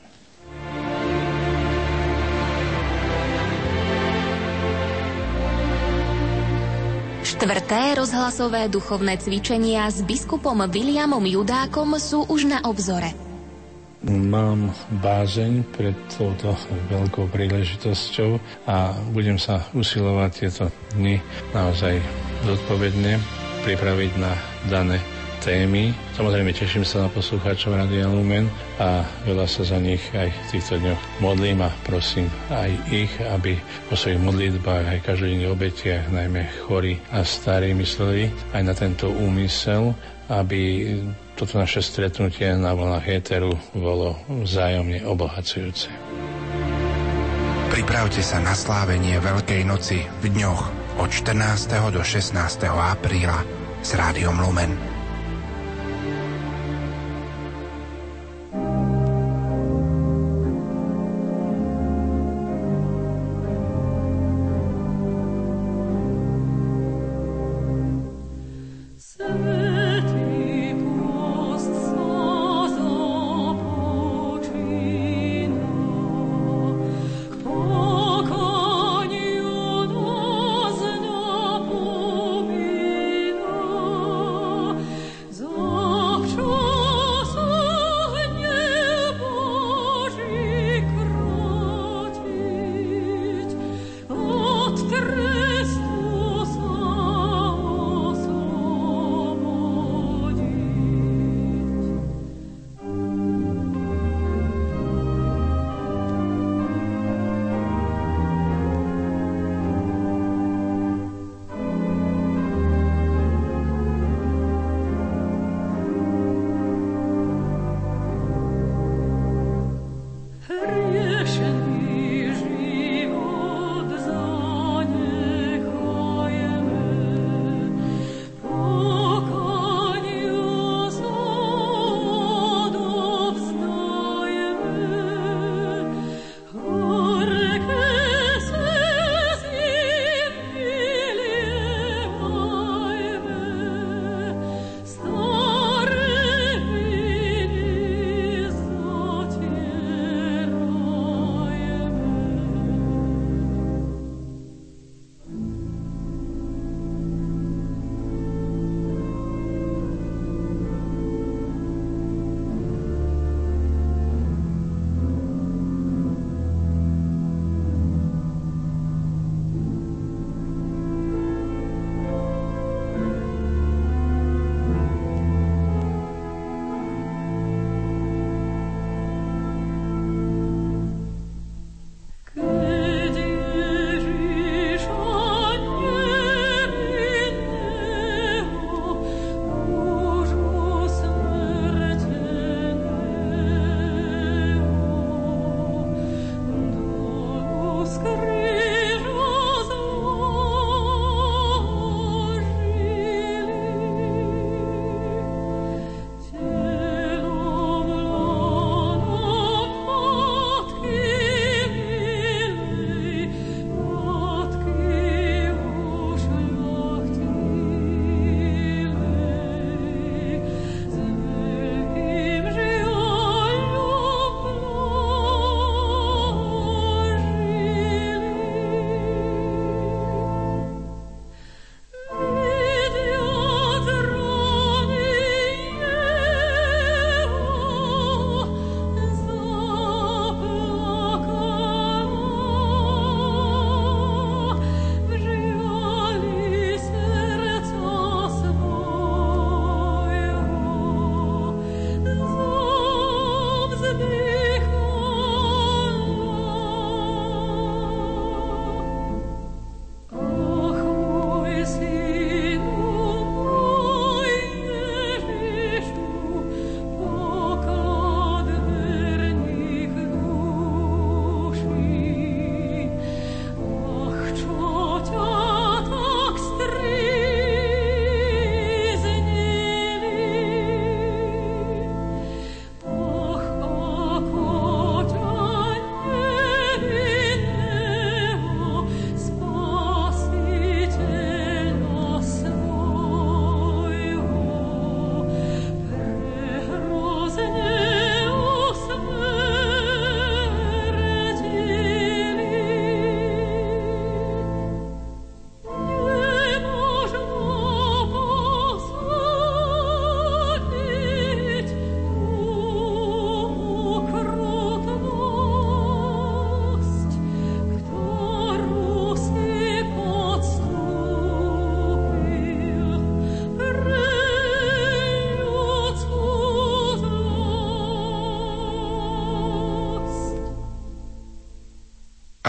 Štvrté rozhlasové duchovné cvičenia s biskupom Williamom Judákom sú už na obzore. Mám bázeň pred touto veľkou príležitosťou a budem sa usilovať tieto dny naozaj zodpovedne pripraviť na dané témy. Samozrejme teším sa na poslucháčov Radia Lumen a veľa sa za nich aj v týchto dňoch modlím a prosím aj ich, aby po svojich modlitbách aj každodenných obetiach, najmä chorí a starí mysleli aj na tento úmysel, aby toto naše stretnutie na vlnách éteru bolo vzájomne obohacujúce. Pripravte sa na slávenie Veľkej noci v dňoch od 14. do 16. apríla s Rádiom Lumen.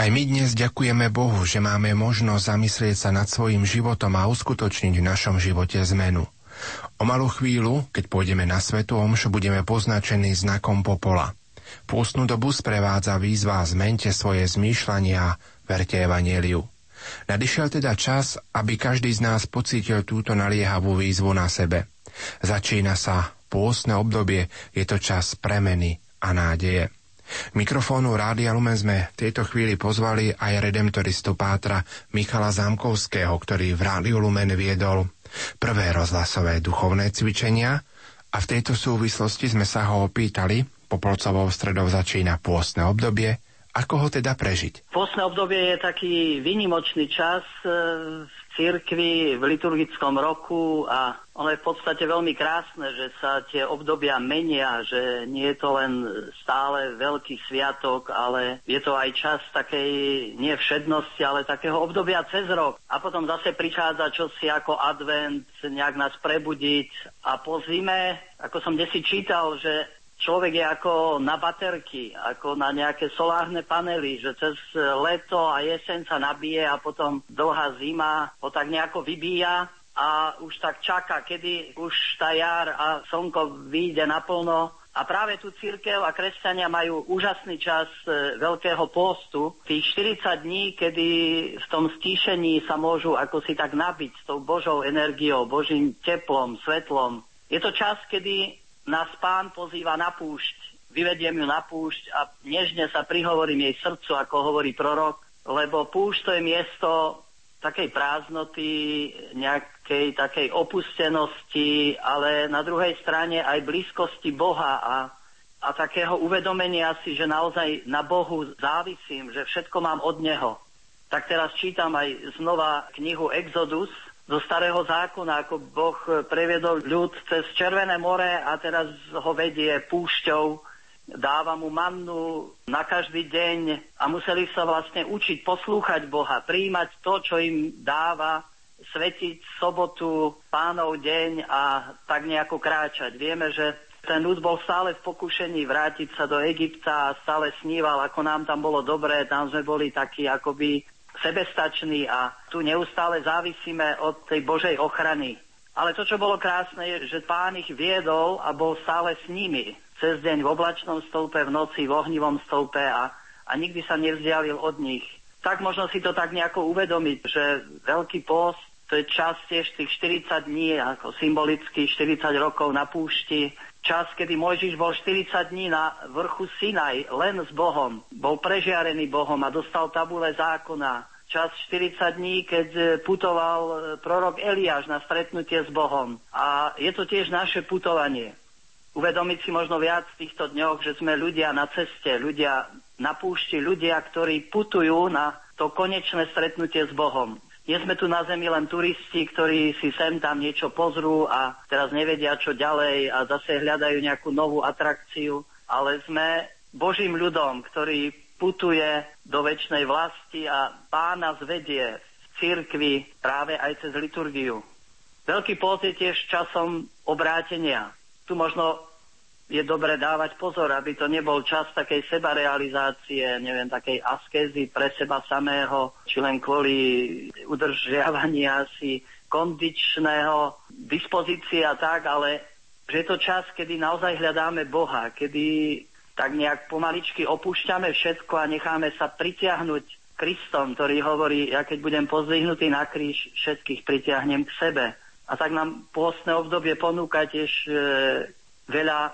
Aj my dnes ďakujeme Bohu, že máme možnosť zamyslieť sa nad svojim životom a uskutočniť v našom živote zmenu. O malú chvíľu, keď pôjdeme na Svetu Omšu, budeme poznačení znakom popola. Pôstnu dobu sprevádza výzva zmente svoje zmýšľania, verte Evangeliu. Nadišiel teda čas, aby každý z nás pocítil túto naliehavú výzvu na sebe. Začína sa pôstne obdobie, je to čas premeny a nádeje. Mikrofónu Rádia Lumen sme v tejto chvíli pozvali aj redemptoristu Pátra Michala Zámkovského, ktorý v Rádiu Lumen viedol prvé rozhlasové duchovné cvičenia a v tejto súvislosti sme sa ho opýtali, Popolcovou stredou začína pôstne obdobie, ako ho teda prežiť? Pôstne obdobie je taký vynimočný čas e, v cirkvi, v liturgickom roku a ono je v podstate veľmi krásne, že sa tie obdobia menia, že nie je to len stále veľký sviatok, ale je to aj čas takej nie všednosti, ale takého obdobia cez rok. A potom zase prichádza čosi ako advent, nejak nás prebudiť a po zime, ako som desi čítal, že človek je ako na baterky, ako na nejaké solárne panely, že cez leto a jeseň sa nabije a potom dlhá zima ho tak nejako vybíja a už tak čaká, kedy už tá jar a slnko vyjde naplno. A práve tu církev a kresťania majú úžasný čas e, veľkého postu, tých 40 dní, kedy v tom stíšení sa môžu ako si tak nabiť s tou Božou energiou, Božím teplom, svetlom. Je to čas, kedy nás pán pozýva na púšť. Vyvediem ju na púšť a nežne sa prihovorím jej srdcu, ako hovorí prorok, lebo púšť to je miesto takej prázdnoty, nejakej takej opustenosti, ale na druhej strane aj blízkosti Boha a, a takého uvedomenia si, že naozaj na Bohu závisím, že všetko mám od Neho. Tak teraz čítam aj znova knihu Exodus, zo starého zákona, ako Boh previedol ľud cez Červené more a teraz ho vedie púšťou, dáva mu mannu na každý deň a museli sa vlastne učiť poslúchať Boha, príjmať to, čo im dáva, svetiť sobotu, pánov deň a tak nejako kráčať. Vieme, že ten ľud bol stále v pokušení vrátiť sa do Egypta a stále sníval, ako nám tam bolo dobré, tam sme boli takí akoby sebestační a tu neustále závisíme od tej Božej ochrany. Ale to, čo bolo krásne, je, že pán ich viedol a bol stále s nimi. Cez deň v oblačnom stĺpe, v noci v ohnivom stĺpe a, a nikdy sa nevzdialil od nich. Tak možno si to tak nejako uvedomiť, že veľký post to je čas tiež tých 40 dní, ako symbolicky 40 rokov na púšti, čas, kedy Mojžiš bol 40 dní na vrchu Sinaj len s Bohom. Bol prežiarený Bohom a dostal tabule zákona. Čas 40 dní, keď putoval e, prorok Eliáš na stretnutie s Bohom. A je to tiež naše putovanie. Uvedomiť si možno viac v týchto dňoch, že sme ľudia na ceste, ľudia na púšti, ľudia, ktorí putujú na to konečné stretnutie s Bohom. Nie sme tu na zemi len turisti, ktorí si sem tam niečo pozrú a teraz nevedia, čo ďalej a zase hľadajú nejakú novú atrakciu, ale sme Božím ľudom, ktorý putuje do väčšnej vlasti a pána zvedie v cirkvi práve aj cez liturgiu. Veľký pôd je tiež časom obrátenia. Tu možno je dobre dávať pozor, aby to nebol čas takej sebarealizácie, neviem, takej askézy pre seba samého, či len kvôli udržiavania si kondičného dispozície a tak, ale že je to čas, kedy naozaj hľadáme Boha, kedy tak nejak pomaličky opúšťame všetko a necháme sa pritiahnuť Kristom, ktorý hovorí, ja keď budem pozdvihnutý na kríž, všetkých pritiahnem k sebe. A tak nám pôstne obdobie ponúka tiež e, veľa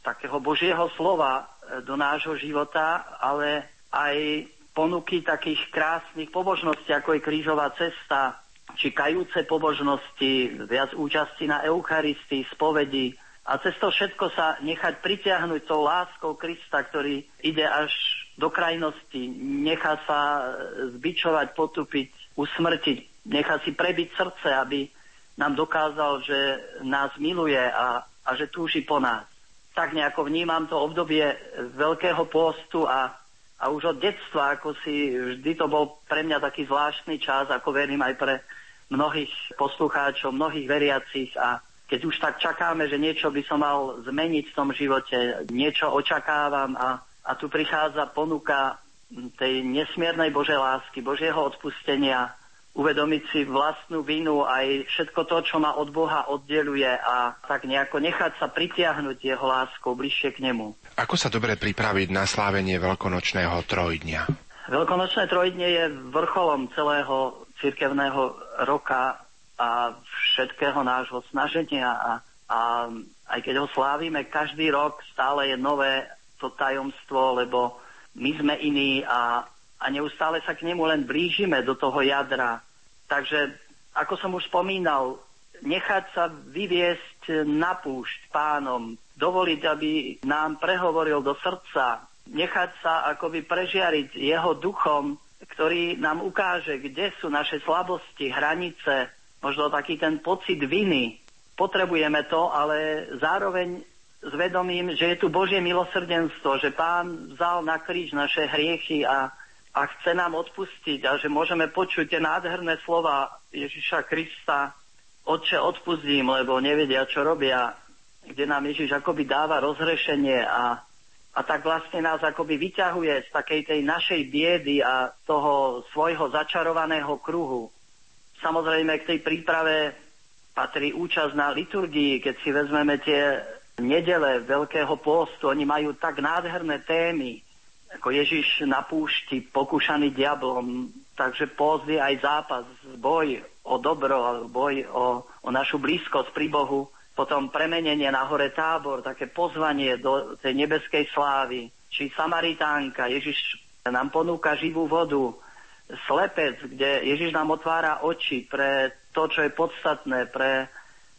takého Božieho slova e, do nášho života, ale aj ponuky takých krásnych pobožností, ako je krížová cesta, či kajúce pobožnosti, viac účasti na Eucharistii, spovedi. A cez to všetko sa nechať pritiahnuť tou láskou Krista, ktorý ide až do krajnosti, nechá sa zbičovať, potupiť, usmrtiť, nechá si prebiť srdce, aby nám dokázal, že nás miluje a, a že túži po nás. Tak nejako vnímam to obdobie veľkého postu a, a už od detstva, ako si vždy to bol pre mňa taký zvláštny čas, ako verím aj pre mnohých poslucháčov, mnohých veriacich a keď už tak čakáme, že niečo by som mal zmeniť v tom živote, niečo očakávam a, a tu prichádza ponuka tej nesmiernej Božej lásky, Božieho odpustenia, uvedomiť si vlastnú vinu, aj všetko to, čo ma od Boha oddeluje a tak nejako nechať sa pritiahnuť jeho láskou bližšie k nemu. Ako sa dobre pripraviť na slávenie veľkonočného trojdňa? Veľkonočné trojdne je vrcholom celého cirkevného roka a všetkého nášho snaženia a, a aj keď ho slávime každý rok, stále je nové to tajomstvo, lebo my sme iní a, a neustále sa k nemu len blížime do toho jadra. Takže, ako som už spomínal, nechať sa vyviesť na púšť pánom, dovoliť, aby nám prehovoril do srdca, nechať sa akoby prežiariť jeho duchom, ktorý nám ukáže, kde sú naše slabosti, hranice, možno taký ten pocit viny. Potrebujeme to, ale zároveň s vedomím, že je tu Božie milosrdenstvo, že Pán vzal na kríž naše hriechy a, a chce nám odpustiť a že môžeme počuť tie nádherné slova Ježiša Krista, Otče, odpustím, lebo nevedia, čo robia, kde nám Ježiš akoby dáva rozhrešenie a, a tak vlastne nás akoby vyťahuje z takej tej našej biedy a toho svojho začarovaného kruhu. Samozrejme k tej príprave patrí účasť na liturgii, keď si vezmeme tie nedele Veľkého pôstu, oni majú tak nádherné témy, ako Ježiš na púšti, pokúšaný diablom, takže post je aj zápas, boj o dobro, boj o, o našu blízkosť pri Bohu, potom premenenie na hore tábor, také pozvanie do tej nebeskej slávy, či Samaritánka, Ježiš nám ponúka živú vodu, slepec, kde Ježiš nám otvára oči pre to, čo je podstatné, pre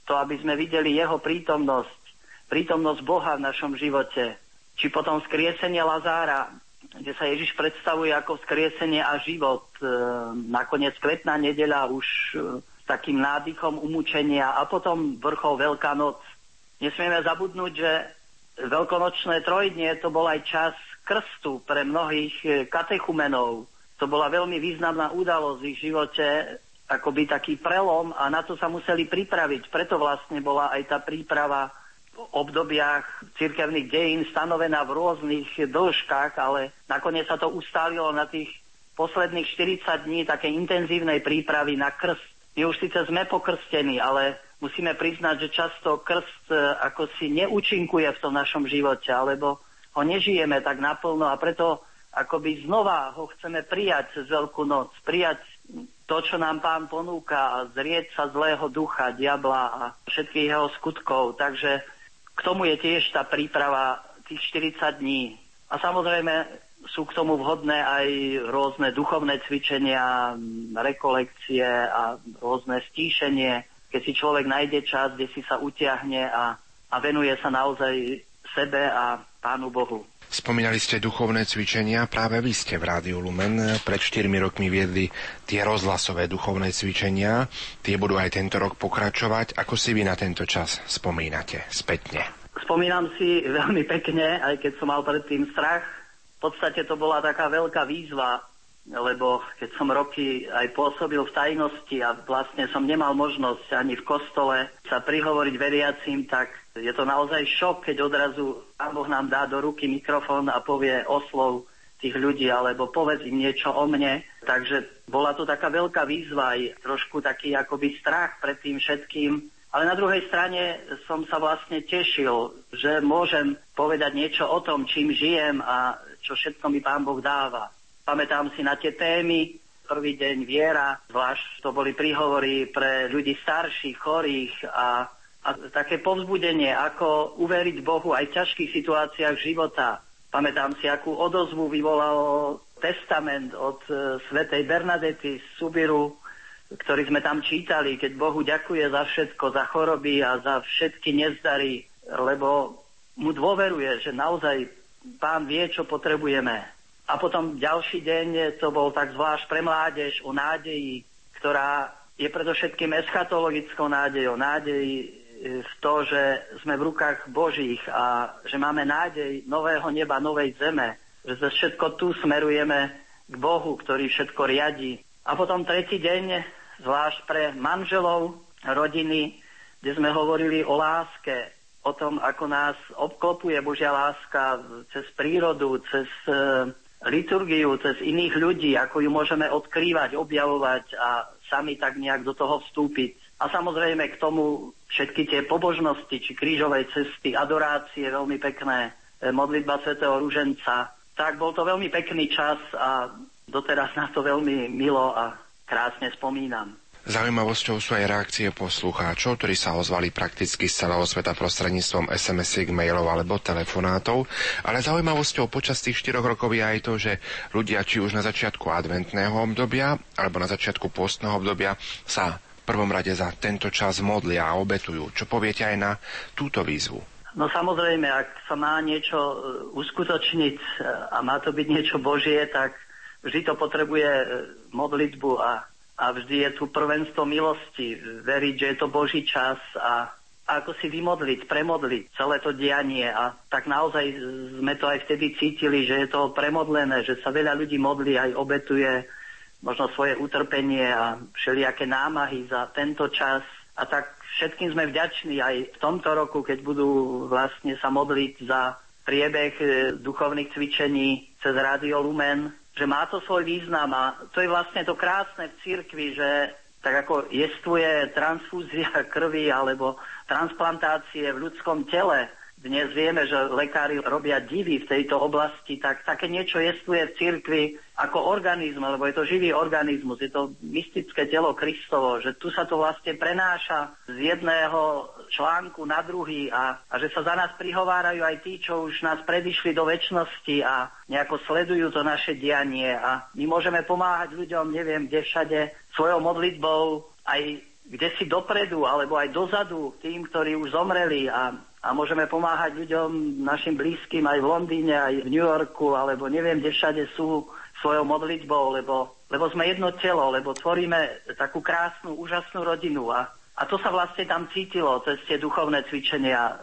to, aby sme videli jeho prítomnosť prítomnosť Boha v našom živote, či potom skriesenie Lazára, kde sa Ježiš predstavuje ako skriesenie a život. E, nakoniec kvetná nedeľa už e, takým nádychom umúčenia a potom vrchol Veľká noc. Nesmieme zabudnúť, že veľkonočné trojdnie to bol aj čas krstu pre mnohých e, katechumenov. To bola veľmi významná udalosť v ich živote, akoby taký prelom a na to sa museli pripraviť. Preto vlastne bola aj tá príprava obdobiach cirkevných dejín stanovená v rôznych dĺžkach, ale nakoniec sa to ustálilo na tých posledných 40 dní také intenzívnej prípravy na krst. My už síce sme pokrstení, ale musíme priznať, že často krst e, ako si neúčinkuje v tom našom živote, alebo ho nežijeme tak naplno a preto akoby znova ho chceme prijať cez Veľkú noc, prijať to, čo nám pán ponúka zrieť sa zlého ducha, diabla a všetkých jeho skutkov. Takže k tomu je tiež tá príprava tých 40 dní. A samozrejme sú k tomu vhodné aj rôzne duchovné cvičenia, rekolekcie a rôzne stíšenie, keď si človek nájde čas, kde si sa utiahne a, a venuje sa naozaj sebe a Pánu Bohu. Spomínali ste duchovné cvičenia, práve vy ste v Rádiu Lumen pred 4 rokmi viedli tie rozhlasové duchovné cvičenia. Tie budú aj tento rok pokračovať. Ako si vy na tento čas spomínate spätne? Spomínam si veľmi pekne, aj keď som mal predtým strach. V podstate to bola taká veľká výzva lebo keď som roky aj pôsobil v tajnosti a vlastne som nemal možnosť ani v kostole sa prihovoriť veriacim, tak je to naozaj šok, keď odrazu Pán Boh nám dá do ruky mikrofón a povie oslov tých ľudí, alebo povedz im niečo o mne. Takže bola to taká veľká výzva, aj trošku taký akoby strach pred tým všetkým. Ale na druhej strane som sa vlastne tešil, že môžem povedať niečo o tom, čím žijem a čo všetko mi Pán Boh dáva. Pamätám si na tie témy, prvý deň viera, zvlášť to boli príhovory pre ľudí starších, chorých a, a také povzbudenie, ako uveriť Bohu aj v ťažkých situáciách života. Pamätám si, akú odozvu vyvolal testament od e, svätej Bernadety z Subiru, ktorý sme tam čítali, keď Bohu ďakuje za všetko, za choroby a za všetky nezdary, lebo mu dôveruje, že naozaj Pán vie, čo potrebujeme. A potom ďalší deň to bol tak zvlášť pre mládež o nádeji, ktorá je predovšetkým eschatologickou nádejou. Nádej e, v to, že sme v rukách Božích a že máme nádej nového neba, novej zeme. Že za všetko tu smerujeme k Bohu, ktorý všetko riadi. A potom tretí deň, zvlášť pre manželov, rodiny, kde sme hovorili o láske, o tom, ako nás obklopuje Božia láska cez prírodu, cez e, liturgiu cez iných ľudí, ako ju môžeme odkrývať, objavovať a sami tak nejak do toho vstúpiť. A samozrejme k tomu všetky tie pobožnosti, či krížovej cesty, adorácie, veľmi pekné, e, modlitba svätého Ruženca. Tak bol to veľmi pekný čas a doteraz na to veľmi milo a krásne spomínam. Zaujímavosťou sú aj reakcie poslucháčov, ktorí sa ozvali prakticky z celého sveta prostredníctvom SMS-iek, mailov alebo telefonátov, ale zaujímavosťou počas tých 4 rokov je aj to, že ľudia či už na začiatku adventného obdobia alebo na začiatku postného obdobia sa v prvom rade za tento čas modlia a obetujú. Čo poviete aj na túto výzvu? No samozrejme, ak sa má niečo e, uskutočniť e, a má to byť niečo Božie, tak vždy to potrebuje e, modlitbu a a vždy je tu prvenstvo milosti, veriť, že je to Boží čas a ako si vymodliť, premodliť celé to dianie. A tak naozaj sme to aj vtedy cítili, že je to premodlené, že sa veľa ľudí modlí, aj obetuje možno svoje utrpenie a všelijaké námahy za tento čas. A tak všetkým sme vďační aj v tomto roku, keď budú vlastne sa modliť za priebeh e, duchovných cvičení cez Radio Lumen, že má to svoj význam a to je vlastne to krásne v cirkvi, že tak ako jestvuje transfúzia (laughs) krvi alebo transplantácie v ľudskom tele, dnes vieme, že lekári robia divy v tejto oblasti, tak také niečo jestuje v cirkvi ako organizm, lebo je to živý organizmus, je to mystické telo Kristovo, že tu sa to vlastne prenáša z jedného článku na druhý a, a že sa za nás prihovárajú aj tí, čo už nás predišli do väčšnosti a nejako sledujú to naše dianie. A my môžeme pomáhať ľuďom, neviem, kde všade, svojou modlitbou aj kde si dopredu alebo aj dozadu tým, ktorí už zomreli. A a môžeme pomáhať ľuďom, našim blízkym aj v Londýne, aj v New Yorku, alebo neviem, kde všade sú svojou modlitbou, lebo, lebo sme jedno telo, lebo tvoríme takú krásnu, úžasnú rodinu. A, a to sa vlastne tam cítilo cez tie duchovné cvičenia.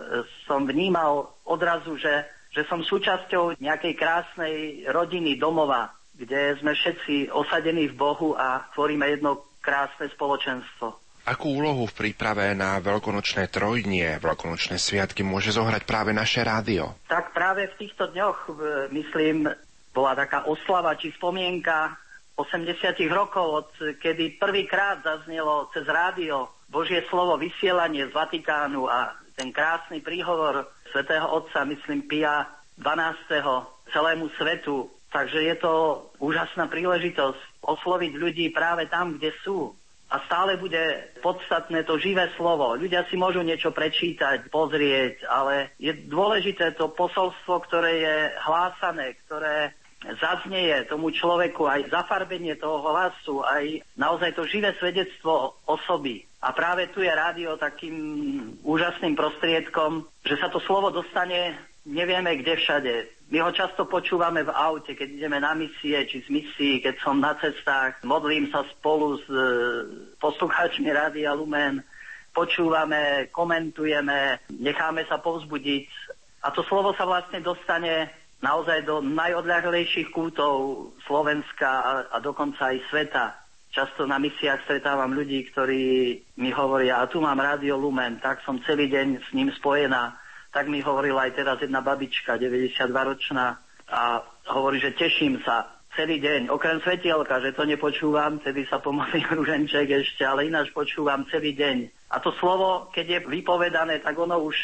Som vnímal odrazu, že, že som súčasťou nejakej krásnej rodiny domova, kde sme všetci osadení v Bohu a tvoríme jedno krásne spoločenstvo. Akú úlohu v príprave na veľkonočné trojdnie, veľkonočné sviatky môže zohrať práve naše rádio? Tak práve v týchto dňoch, myslím, bola taká oslava či spomienka 80 rokov, od kedy prvýkrát zaznelo cez rádio Božie slovo vysielanie z Vatikánu a ten krásny príhovor svätého Otca, myslím, Pia 12. celému svetu. Takže je to úžasná príležitosť osloviť ľudí práve tam, kde sú a stále bude podstatné to živé slovo. Ľudia si môžu niečo prečítať, pozrieť, ale je dôležité to posolstvo, ktoré je hlásané, ktoré zaznieje tomu človeku aj zafarbenie toho hlasu, aj naozaj to živé svedectvo osoby. A práve tu je rádio takým úžasným prostriedkom, že sa to slovo dostane nevieme kde všade. My ho často počúvame v aute, keď ideme na misie či z misií, keď som na cestách, modlím sa spolu s e, poslucháčmi Rádia Lumen, počúvame, komentujeme, necháme sa povzbudiť a to slovo sa vlastne dostane naozaj do najodľahlejších kútov Slovenska a, a dokonca aj sveta. Často na misiách stretávam ľudí, ktorí mi hovoria, a tu mám Rádio Lumen, tak som celý deň s ním spojená tak mi hovorila aj teraz jedna babička, 92-ročná, a hovorí, že teším sa celý deň, okrem svetielka, že to nepočúvam, tedy sa pomodlím (laughs) ruženček ešte, ale ináč počúvam celý deň. A to slovo, keď je vypovedané, tak ono už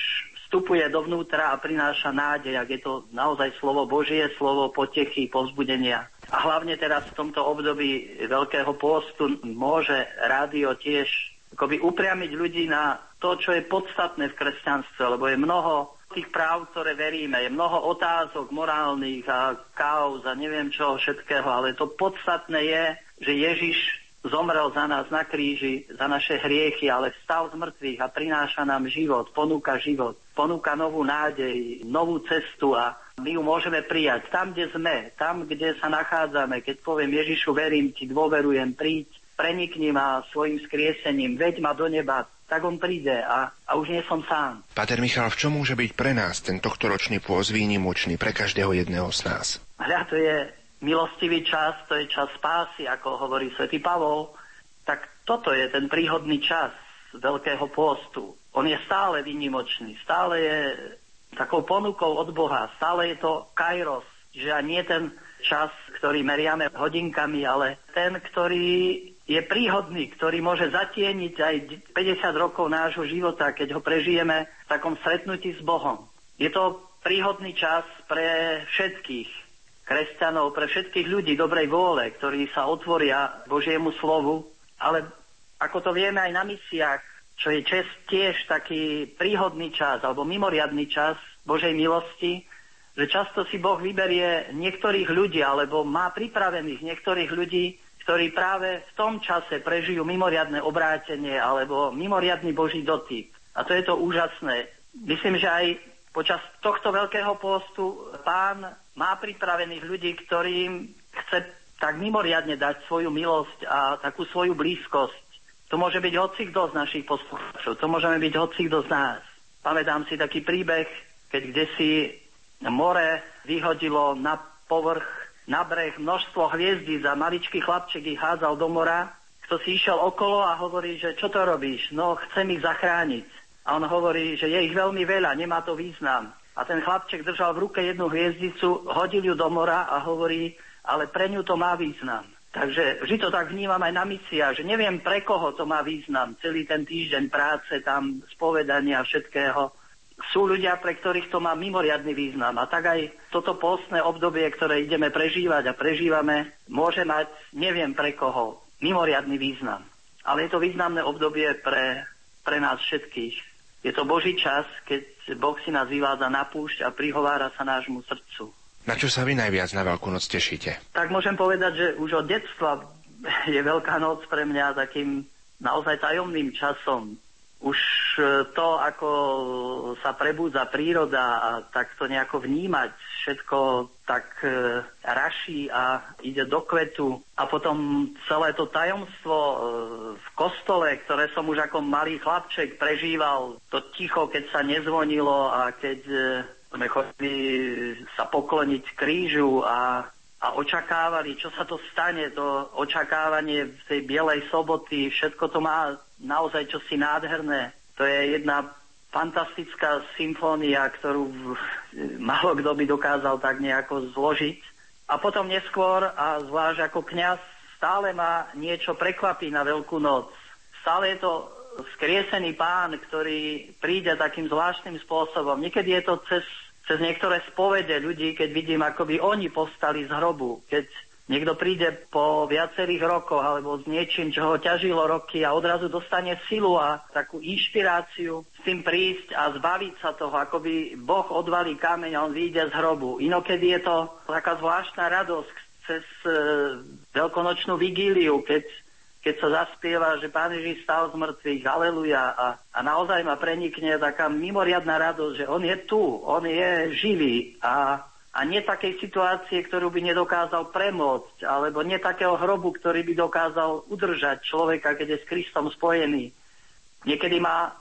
vstupuje dovnútra a prináša nádej, ak je to naozaj slovo Božie, slovo potechy, povzbudenia. A hlavne teraz v tomto období Veľkého pôstu môže rádio tiež akoby upriamiť ľudí na to, čo je podstatné v kresťanstve, lebo je mnoho tých práv, ktoré veríme, je mnoho otázok morálnych a kauz a neviem čoho všetkého, ale to podstatné je, že Ježiš zomrel za nás na kríži, za naše hriechy, ale vstal z mŕtvych a prináša nám život, ponúka život, ponúka novú nádej, novú cestu a my ju môžeme prijať tam, kde sme, tam, kde sa nachádzame. Keď poviem Ježišu, verím ti, dôverujem, príď, prenikni ma svojim skriesením, veď ma do neba, tak on príde a, a už nie som sám. Pater Michal, v čom môže byť pre nás ten tohtoročný pôz výnimočný, pre každého jedného z nás? Hľa, to je milostivý čas, to je čas spásy, ako hovorí svätý Pavol. Tak toto je ten príhodný čas Veľkého pôstu. On je stále výnimočný, stále je takou ponukou od Boha, stále je to kairos, že nie ten čas, ktorý meriame hodinkami, ale ten, ktorý je príhodný, ktorý môže zatieniť aj 50 rokov nášho života, keď ho prežijeme v takom stretnutí s Bohom. Je to príhodný čas pre všetkých kresťanov, pre všetkých ľudí dobrej vôle, ktorí sa otvoria Božiemu slovu, ale ako to vieme aj na misiách, čo je čest, tiež taký príhodný čas alebo mimoriadný čas Božej milosti, že často si Boh vyberie niektorých ľudí, alebo má pripravených niektorých ľudí, ktorí práve v tom čase prežijú mimoriadne obrátenie alebo mimoriadný Boží dotyk. A to je to úžasné. Myslím, že aj počas tohto veľkého postu pán má pripravených ľudí, ktorým chce tak mimoriadne dať svoju milosť a takú svoju blízkosť. To môže byť hocikto z našich poslucháčov, to môžeme byť hocikto z nás. Pamätám si taký príbeh, keď kde si more vyhodilo na povrch, na breh množstvo hviezdí a maličký chlapček ich hádzal do mora, kto si išiel okolo a hovorí, že čo to robíš? No, chcem ich zachrániť. A on hovorí, že je ich veľmi veľa, nemá to význam. A ten chlapček držal v ruke jednu hviezdicu, hodil ju do mora a hovorí, ale pre ňu to má význam. Takže vždy to tak vnímam aj na misia, že neviem pre koho to má význam. Celý ten týždeň práce tam, spovedania všetkého sú ľudia, pre ktorých to má mimoriadný význam. A tak aj toto postné obdobie, ktoré ideme prežívať a prežívame, môže mať, neviem pre koho, mimoriadný význam. Ale je to významné obdobie pre, pre nás všetkých. Je to Boží čas, keď Boh si nás vyvádza na púšť a prihovára sa nášmu srdcu. Na čo sa vy najviac na Veľkú noc tešíte? Tak môžem povedať, že už od detstva je Veľká noc pre mňa takým naozaj tajomným časom už e, to, ako sa prebúdza príroda a tak to nejako vnímať, všetko tak e, raší a ide do kvetu. A potom celé to tajomstvo e, v kostole, ktoré som už ako malý chlapček prežíval, to ticho, keď sa nezvonilo a keď sme chodili sa pokloniť krížu a a očakávali, čo sa to stane, to očakávanie v tej Bielej soboty, všetko to má naozaj čosi nádherné. To je jedna fantastická symfónia, ktorú málo kto by dokázal tak nejako zložiť. A potom neskôr, a zvlášť ako kňaz, stále ma niečo prekvapí na Veľkú noc. Stále je to skriesený pán, ktorý príde takým zvláštnym spôsobom. Niekedy je to cez cez niektoré spovede ľudí, keď vidím, ako by oni postali z hrobu, keď niekto príde po viacerých rokoch alebo s niečím, čo ho ťažilo roky a odrazu dostane silu a takú inšpiráciu s tým prísť a zbaviť sa toho, ako by Boh odvalí kameň a on vyjde z hrobu. Inokedy je to taká zvláštna radosť cez e, veľkonočnú vigíliu, keď keď sa zaspieva, že Pán Ježiš stal z mŕtvych, aleluja, a, a naozaj ma prenikne taká mimoriadná radosť, že On je tu, On je živý a, a nie takej situácie, ktorú by nedokázal premôcť, alebo nie takého hrobu, ktorý by dokázal udržať človeka, keď je s Kristom spojený. Niekedy ma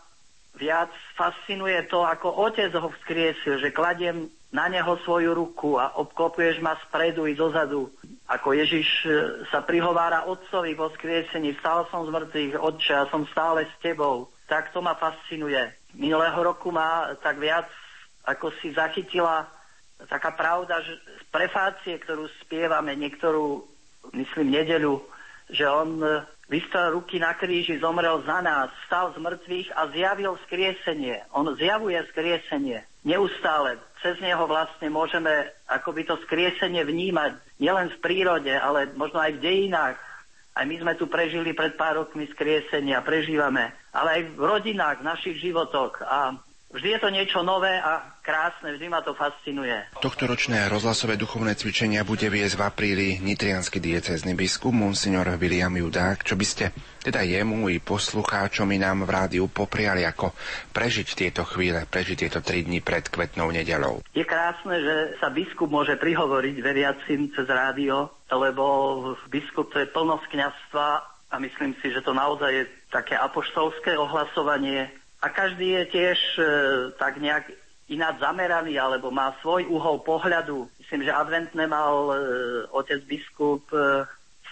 viac fascinuje to, ako Otec ho vzkriesil, že kladiem na neho svoju ruku a obklopuješ ma spredu i dozadu. Ako Ježiš e, sa prihovára Otcovi vo skriesení, vstal som z mŕtvych, Otče, a som stále s Tebou. Tak to ma fascinuje. Minulého roku ma tak viac ako si zachytila taká pravda, že z prefácie, ktorú spievame niektorú, myslím, nedeľu, že on e, vystrel ruky na kríži, zomrel za nás, stal z mŕtvych a zjavil skriesenie. On zjavuje skriesenie neustále. Cez neho vlastne môžeme akoby to skriesenie vnímať nielen v prírode, ale možno aj v dejinách. Aj my sme tu prežili pred pár rokmi skriesenia, prežívame, ale aj v rodinách, v našich životoch. A Vždy je to niečo nové a krásne, vždy ma to fascinuje. Tohto ročné rozhlasové duchovné cvičenia bude viesť v apríli nitrianský diecezny biskup Monsignor William Judák. Čo by ste teda jemu i poslucháčom i nám v rádiu popriali, ako prežiť tieto chvíle, prežiť tieto tri dni pred kvetnou nedelou? Je krásne, že sa biskup môže prihovoriť veriacim cez rádio, lebo biskup to je plnosť kniazstva a myslím si, že to naozaj je také apoštolské ohlasovanie a každý je tiež e, tak nejak ináč zameraný alebo má svoj uhol pohľadu. Myslím, že adventné mal e, otec biskup e,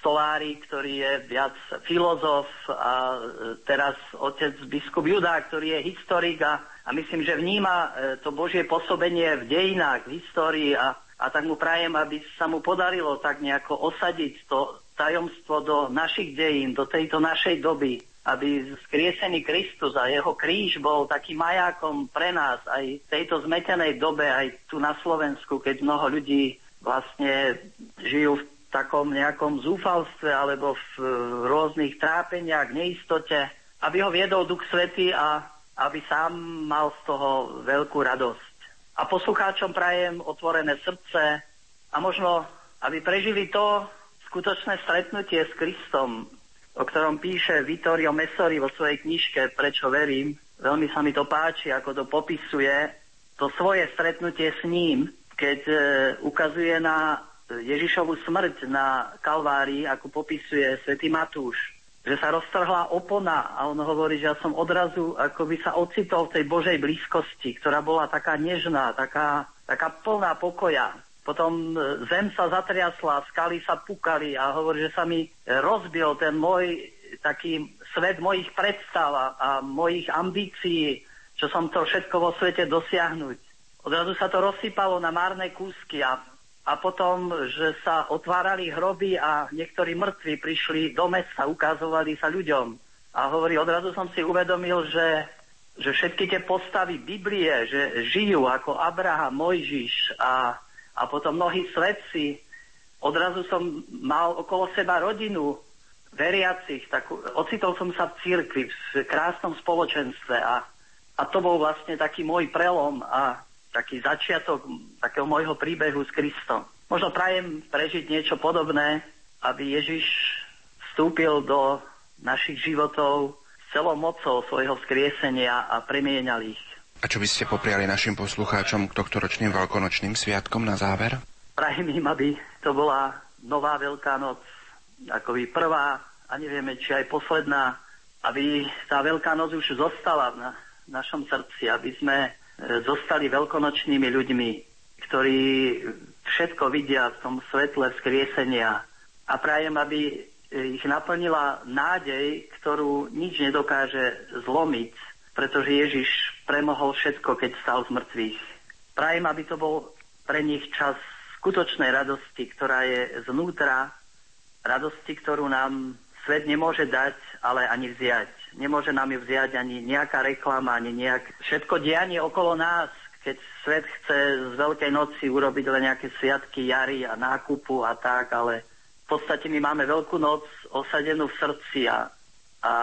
Stolári, ktorý je viac filozof a e, teraz otec biskup Judá, ktorý je historik a, a myslím, že vníma e, to Božie pôsobenie v dejinách, v histórii a, a tak mu prajem, aby sa mu podarilo tak nejako osadiť to tajomstvo do našich dejín, do tejto našej doby, aby skriesený Kristus a jeho kríž bol takým majákom pre nás aj v tejto zmetenej dobe, aj tu na Slovensku, keď mnoho ľudí vlastne žijú v takom nejakom zúfalstve alebo v rôznych trápeniach, neistote, aby ho viedol Duch Svety a aby sám mal z toho veľkú radosť. A poslucháčom prajem otvorené srdce a možno, aby prežili to skutočné stretnutie s Kristom, o ktorom píše Vittorio Messori vo svojej knižke Prečo verím. Veľmi sa mi to páči, ako to popisuje, to svoje stretnutie s ním, keď e, ukazuje na Ježišovu smrť na Kalvárii, ako popisuje svätý Matúš, že sa roztrhla opona a on hovorí, že ja som odrazu ako by sa ocitol v tej Božej blízkosti, ktorá bola taká nežná, taká, taká plná pokoja. Potom e, zem sa zatriasla, skaly sa pukali a hovorí, že sa mi rozbil ten môj taký svet mojich predstav a mojich ambícií, čo som to všetko vo svete dosiahnuť. Odrazu sa to rozsypalo na márne kúsky a a potom, že sa otvárali hroby a niektorí mŕtvi prišli do mesta, ukazovali sa ľuďom. A hovorí, odrazu som si uvedomil, že, že všetky tie postavy Biblie, že žijú ako Abraham, Mojžiš a, a potom mnohí svetci. Odrazu som mal okolo seba rodinu veriacich, tak ocitol som sa v cirkvi, v krásnom spoločenstve a, a to bol vlastne taký môj prelom a taký začiatok takého môjho príbehu s Kristom. Možno prajem prežiť niečo podobné, aby Ježiš vstúpil do našich životov celou mocou svojho skriesenia a premienal ich. A čo by ste popriali našim poslucháčom k tohto ročným veľkonočným sviatkom na záver? Prajem im, aby to bola nová Veľká noc, by prvá a nevieme, či aj posledná, aby tá Veľká noc už zostala v našom srdci, aby sme zostali veľkonočnými ľuďmi, ktorí všetko vidia v tom svetle vzkriesenia a prajem, aby ich naplnila nádej, ktorú nič nedokáže zlomiť, pretože Ježiš premohol všetko, keď stal z mŕtvych. Prajem, aby to bol pre nich čas skutočnej radosti, ktorá je znútra, radosti, ktorú nám svet nemôže dať, ale ani vziať. Nemôže nám ju vziať ani nejaká reklama, ani nejak... Všetko dianie okolo nás, keď svet chce z Veľkej noci urobiť len nejaké sviatky jary a nákupu a tak, ale v podstate my máme Veľkú noc osadenú v srdci a, a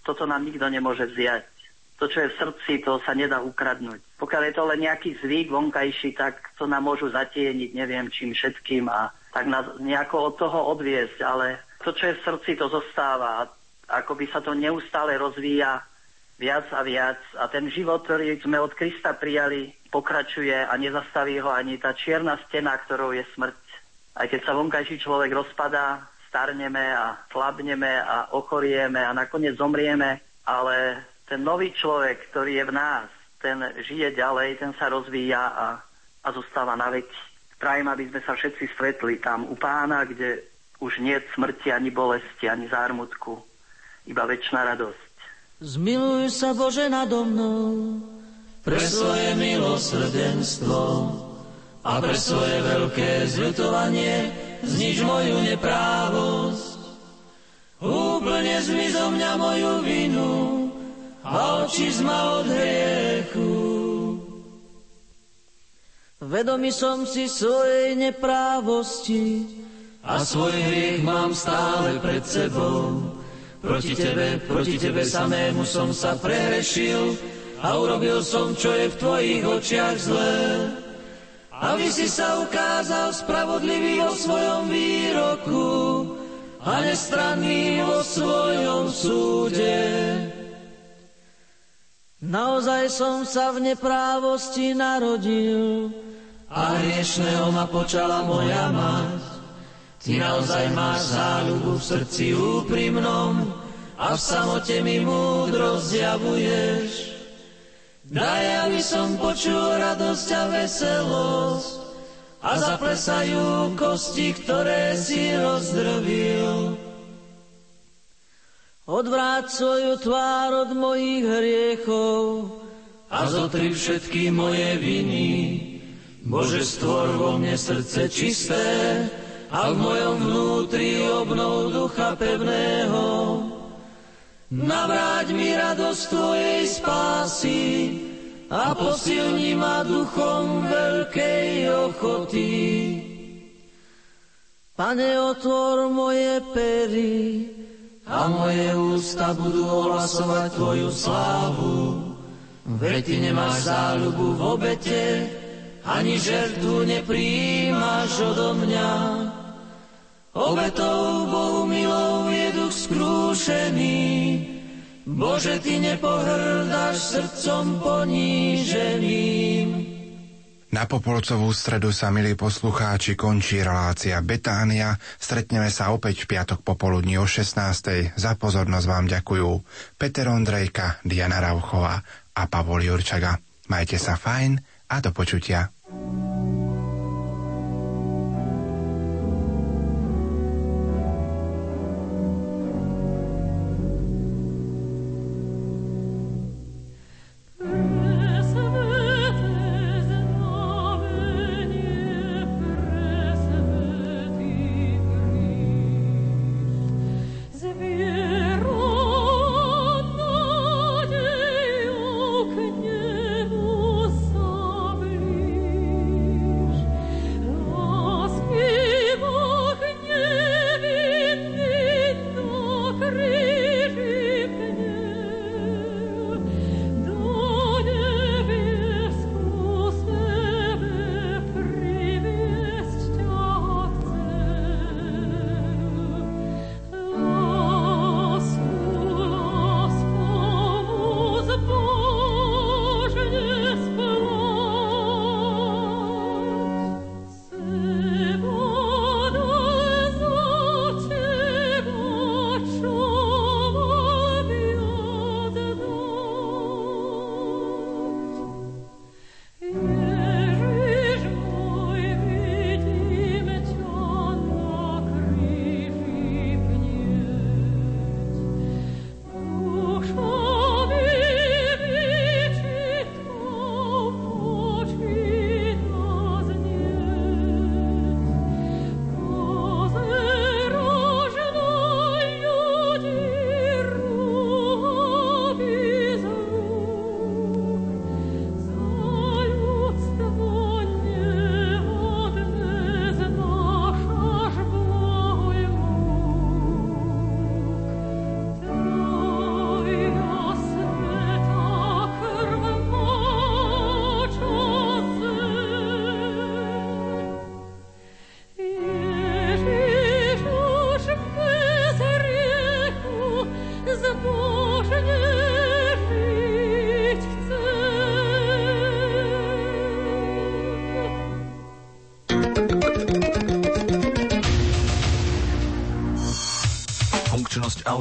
toto nám nikto nemôže vziať. To, čo je v srdci, to sa nedá ukradnúť. Pokiaľ je to len nejaký zvyk vonkajší, tak to nám môžu zatieniť neviem čím všetkým a tak nás nejako od toho odviesť, ale to, čo je v srdci, to zostáva. A ako by sa to neustále rozvíja viac a viac a ten život, ktorý sme od Krista prijali, pokračuje a nezastaví ho ani tá čierna stena, ktorou je smrť. Aj keď sa vonkajší človek rozpadá, starneme a slabneme a ochorieme a nakoniec zomrieme, ale ten nový človek, ktorý je v nás, ten žije ďalej, ten sa rozvíja a, a zostáva na veď. Prajem, aby sme sa všetci stretli tam u pána, kde už nie smrti, ani bolesti, ani zármutku, iba väčšina radosť. Zmiluj sa Bože nado mnou pre svoje milosrdenstvo a pre svoje veľké zľutovanie znič moju neprávosť. Úplne zmiz zo mňa moju vinu a oči ma od hriechu. Vedomý som si svojej neprávosti a svoj hriech mám stále pred sebou. Proti tebe, proti tebe samému som sa prehrešil a urobil som, čo je v tvojich očiach zlé. Aby si sa ukázal spravodlivý vo svojom výroku a nestranný vo svojom súde. Naozaj som sa v neprávosti narodil a hriešného ma počala moja mať. Ty naozaj máš záľubu v srdci úprimnom a v samote mi múdro zjavuješ. Daj, aby som počul radosť a veselosť a zaplesajú kosti, ktoré si rozdrvil. Odvráť svoju tvár od mojich hriechov a zotri všetky moje viny Bože, stvor vo mne srdce čisté a v mojom vnútri obnov ducha pevného. Navráť mi radosť Tvojej spásy a posilni ma duchom veľkej ochoty. Pane, otvor moje pery a moje ústa budú ohlasovať Tvoju slávu. Veď Ty nemáš záľubu v obete, ani žertu nepríjimaš odo mňa. Obetou Bohu milou je duch skrúšený, Bože, Ty nepohrdáš srdcom poníženým. Na Popolcovú stredu sa, milí poslucháči, končí relácia Betánia. Stretneme sa opäť v piatok popoludní o 16. Za pozornosť vám ďakujú Peter Ondrejka, Diana Rauchová a Pavol Jurčaga. Majte sa fajn a do počutia.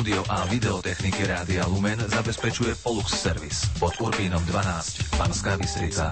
Audio a videotechniky Rádia Lumen zabezpečuje Polux Service pod Urbínom 12, Panská Bystrica.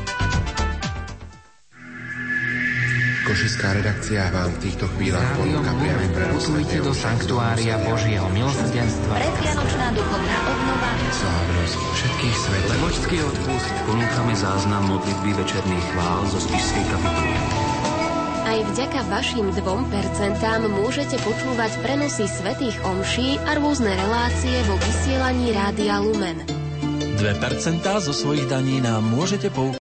Košická redakcia vám v týchto chvíľach ponúka priamy prenos do Sanktuária Božieho milosrdenstva. Predvianočná duchovná obnova. Slávnosť všetkých svetov. Levočský odpust ponúkame záznam modlitby večerných chvál zo spišskej kapituly. Aj vďaka vašim 2% môžete počúvať prenosy svetých omší a rôzne relácie vo vysielaní Rádia Lumen. 2% zo svojich daní nám môžete poukázať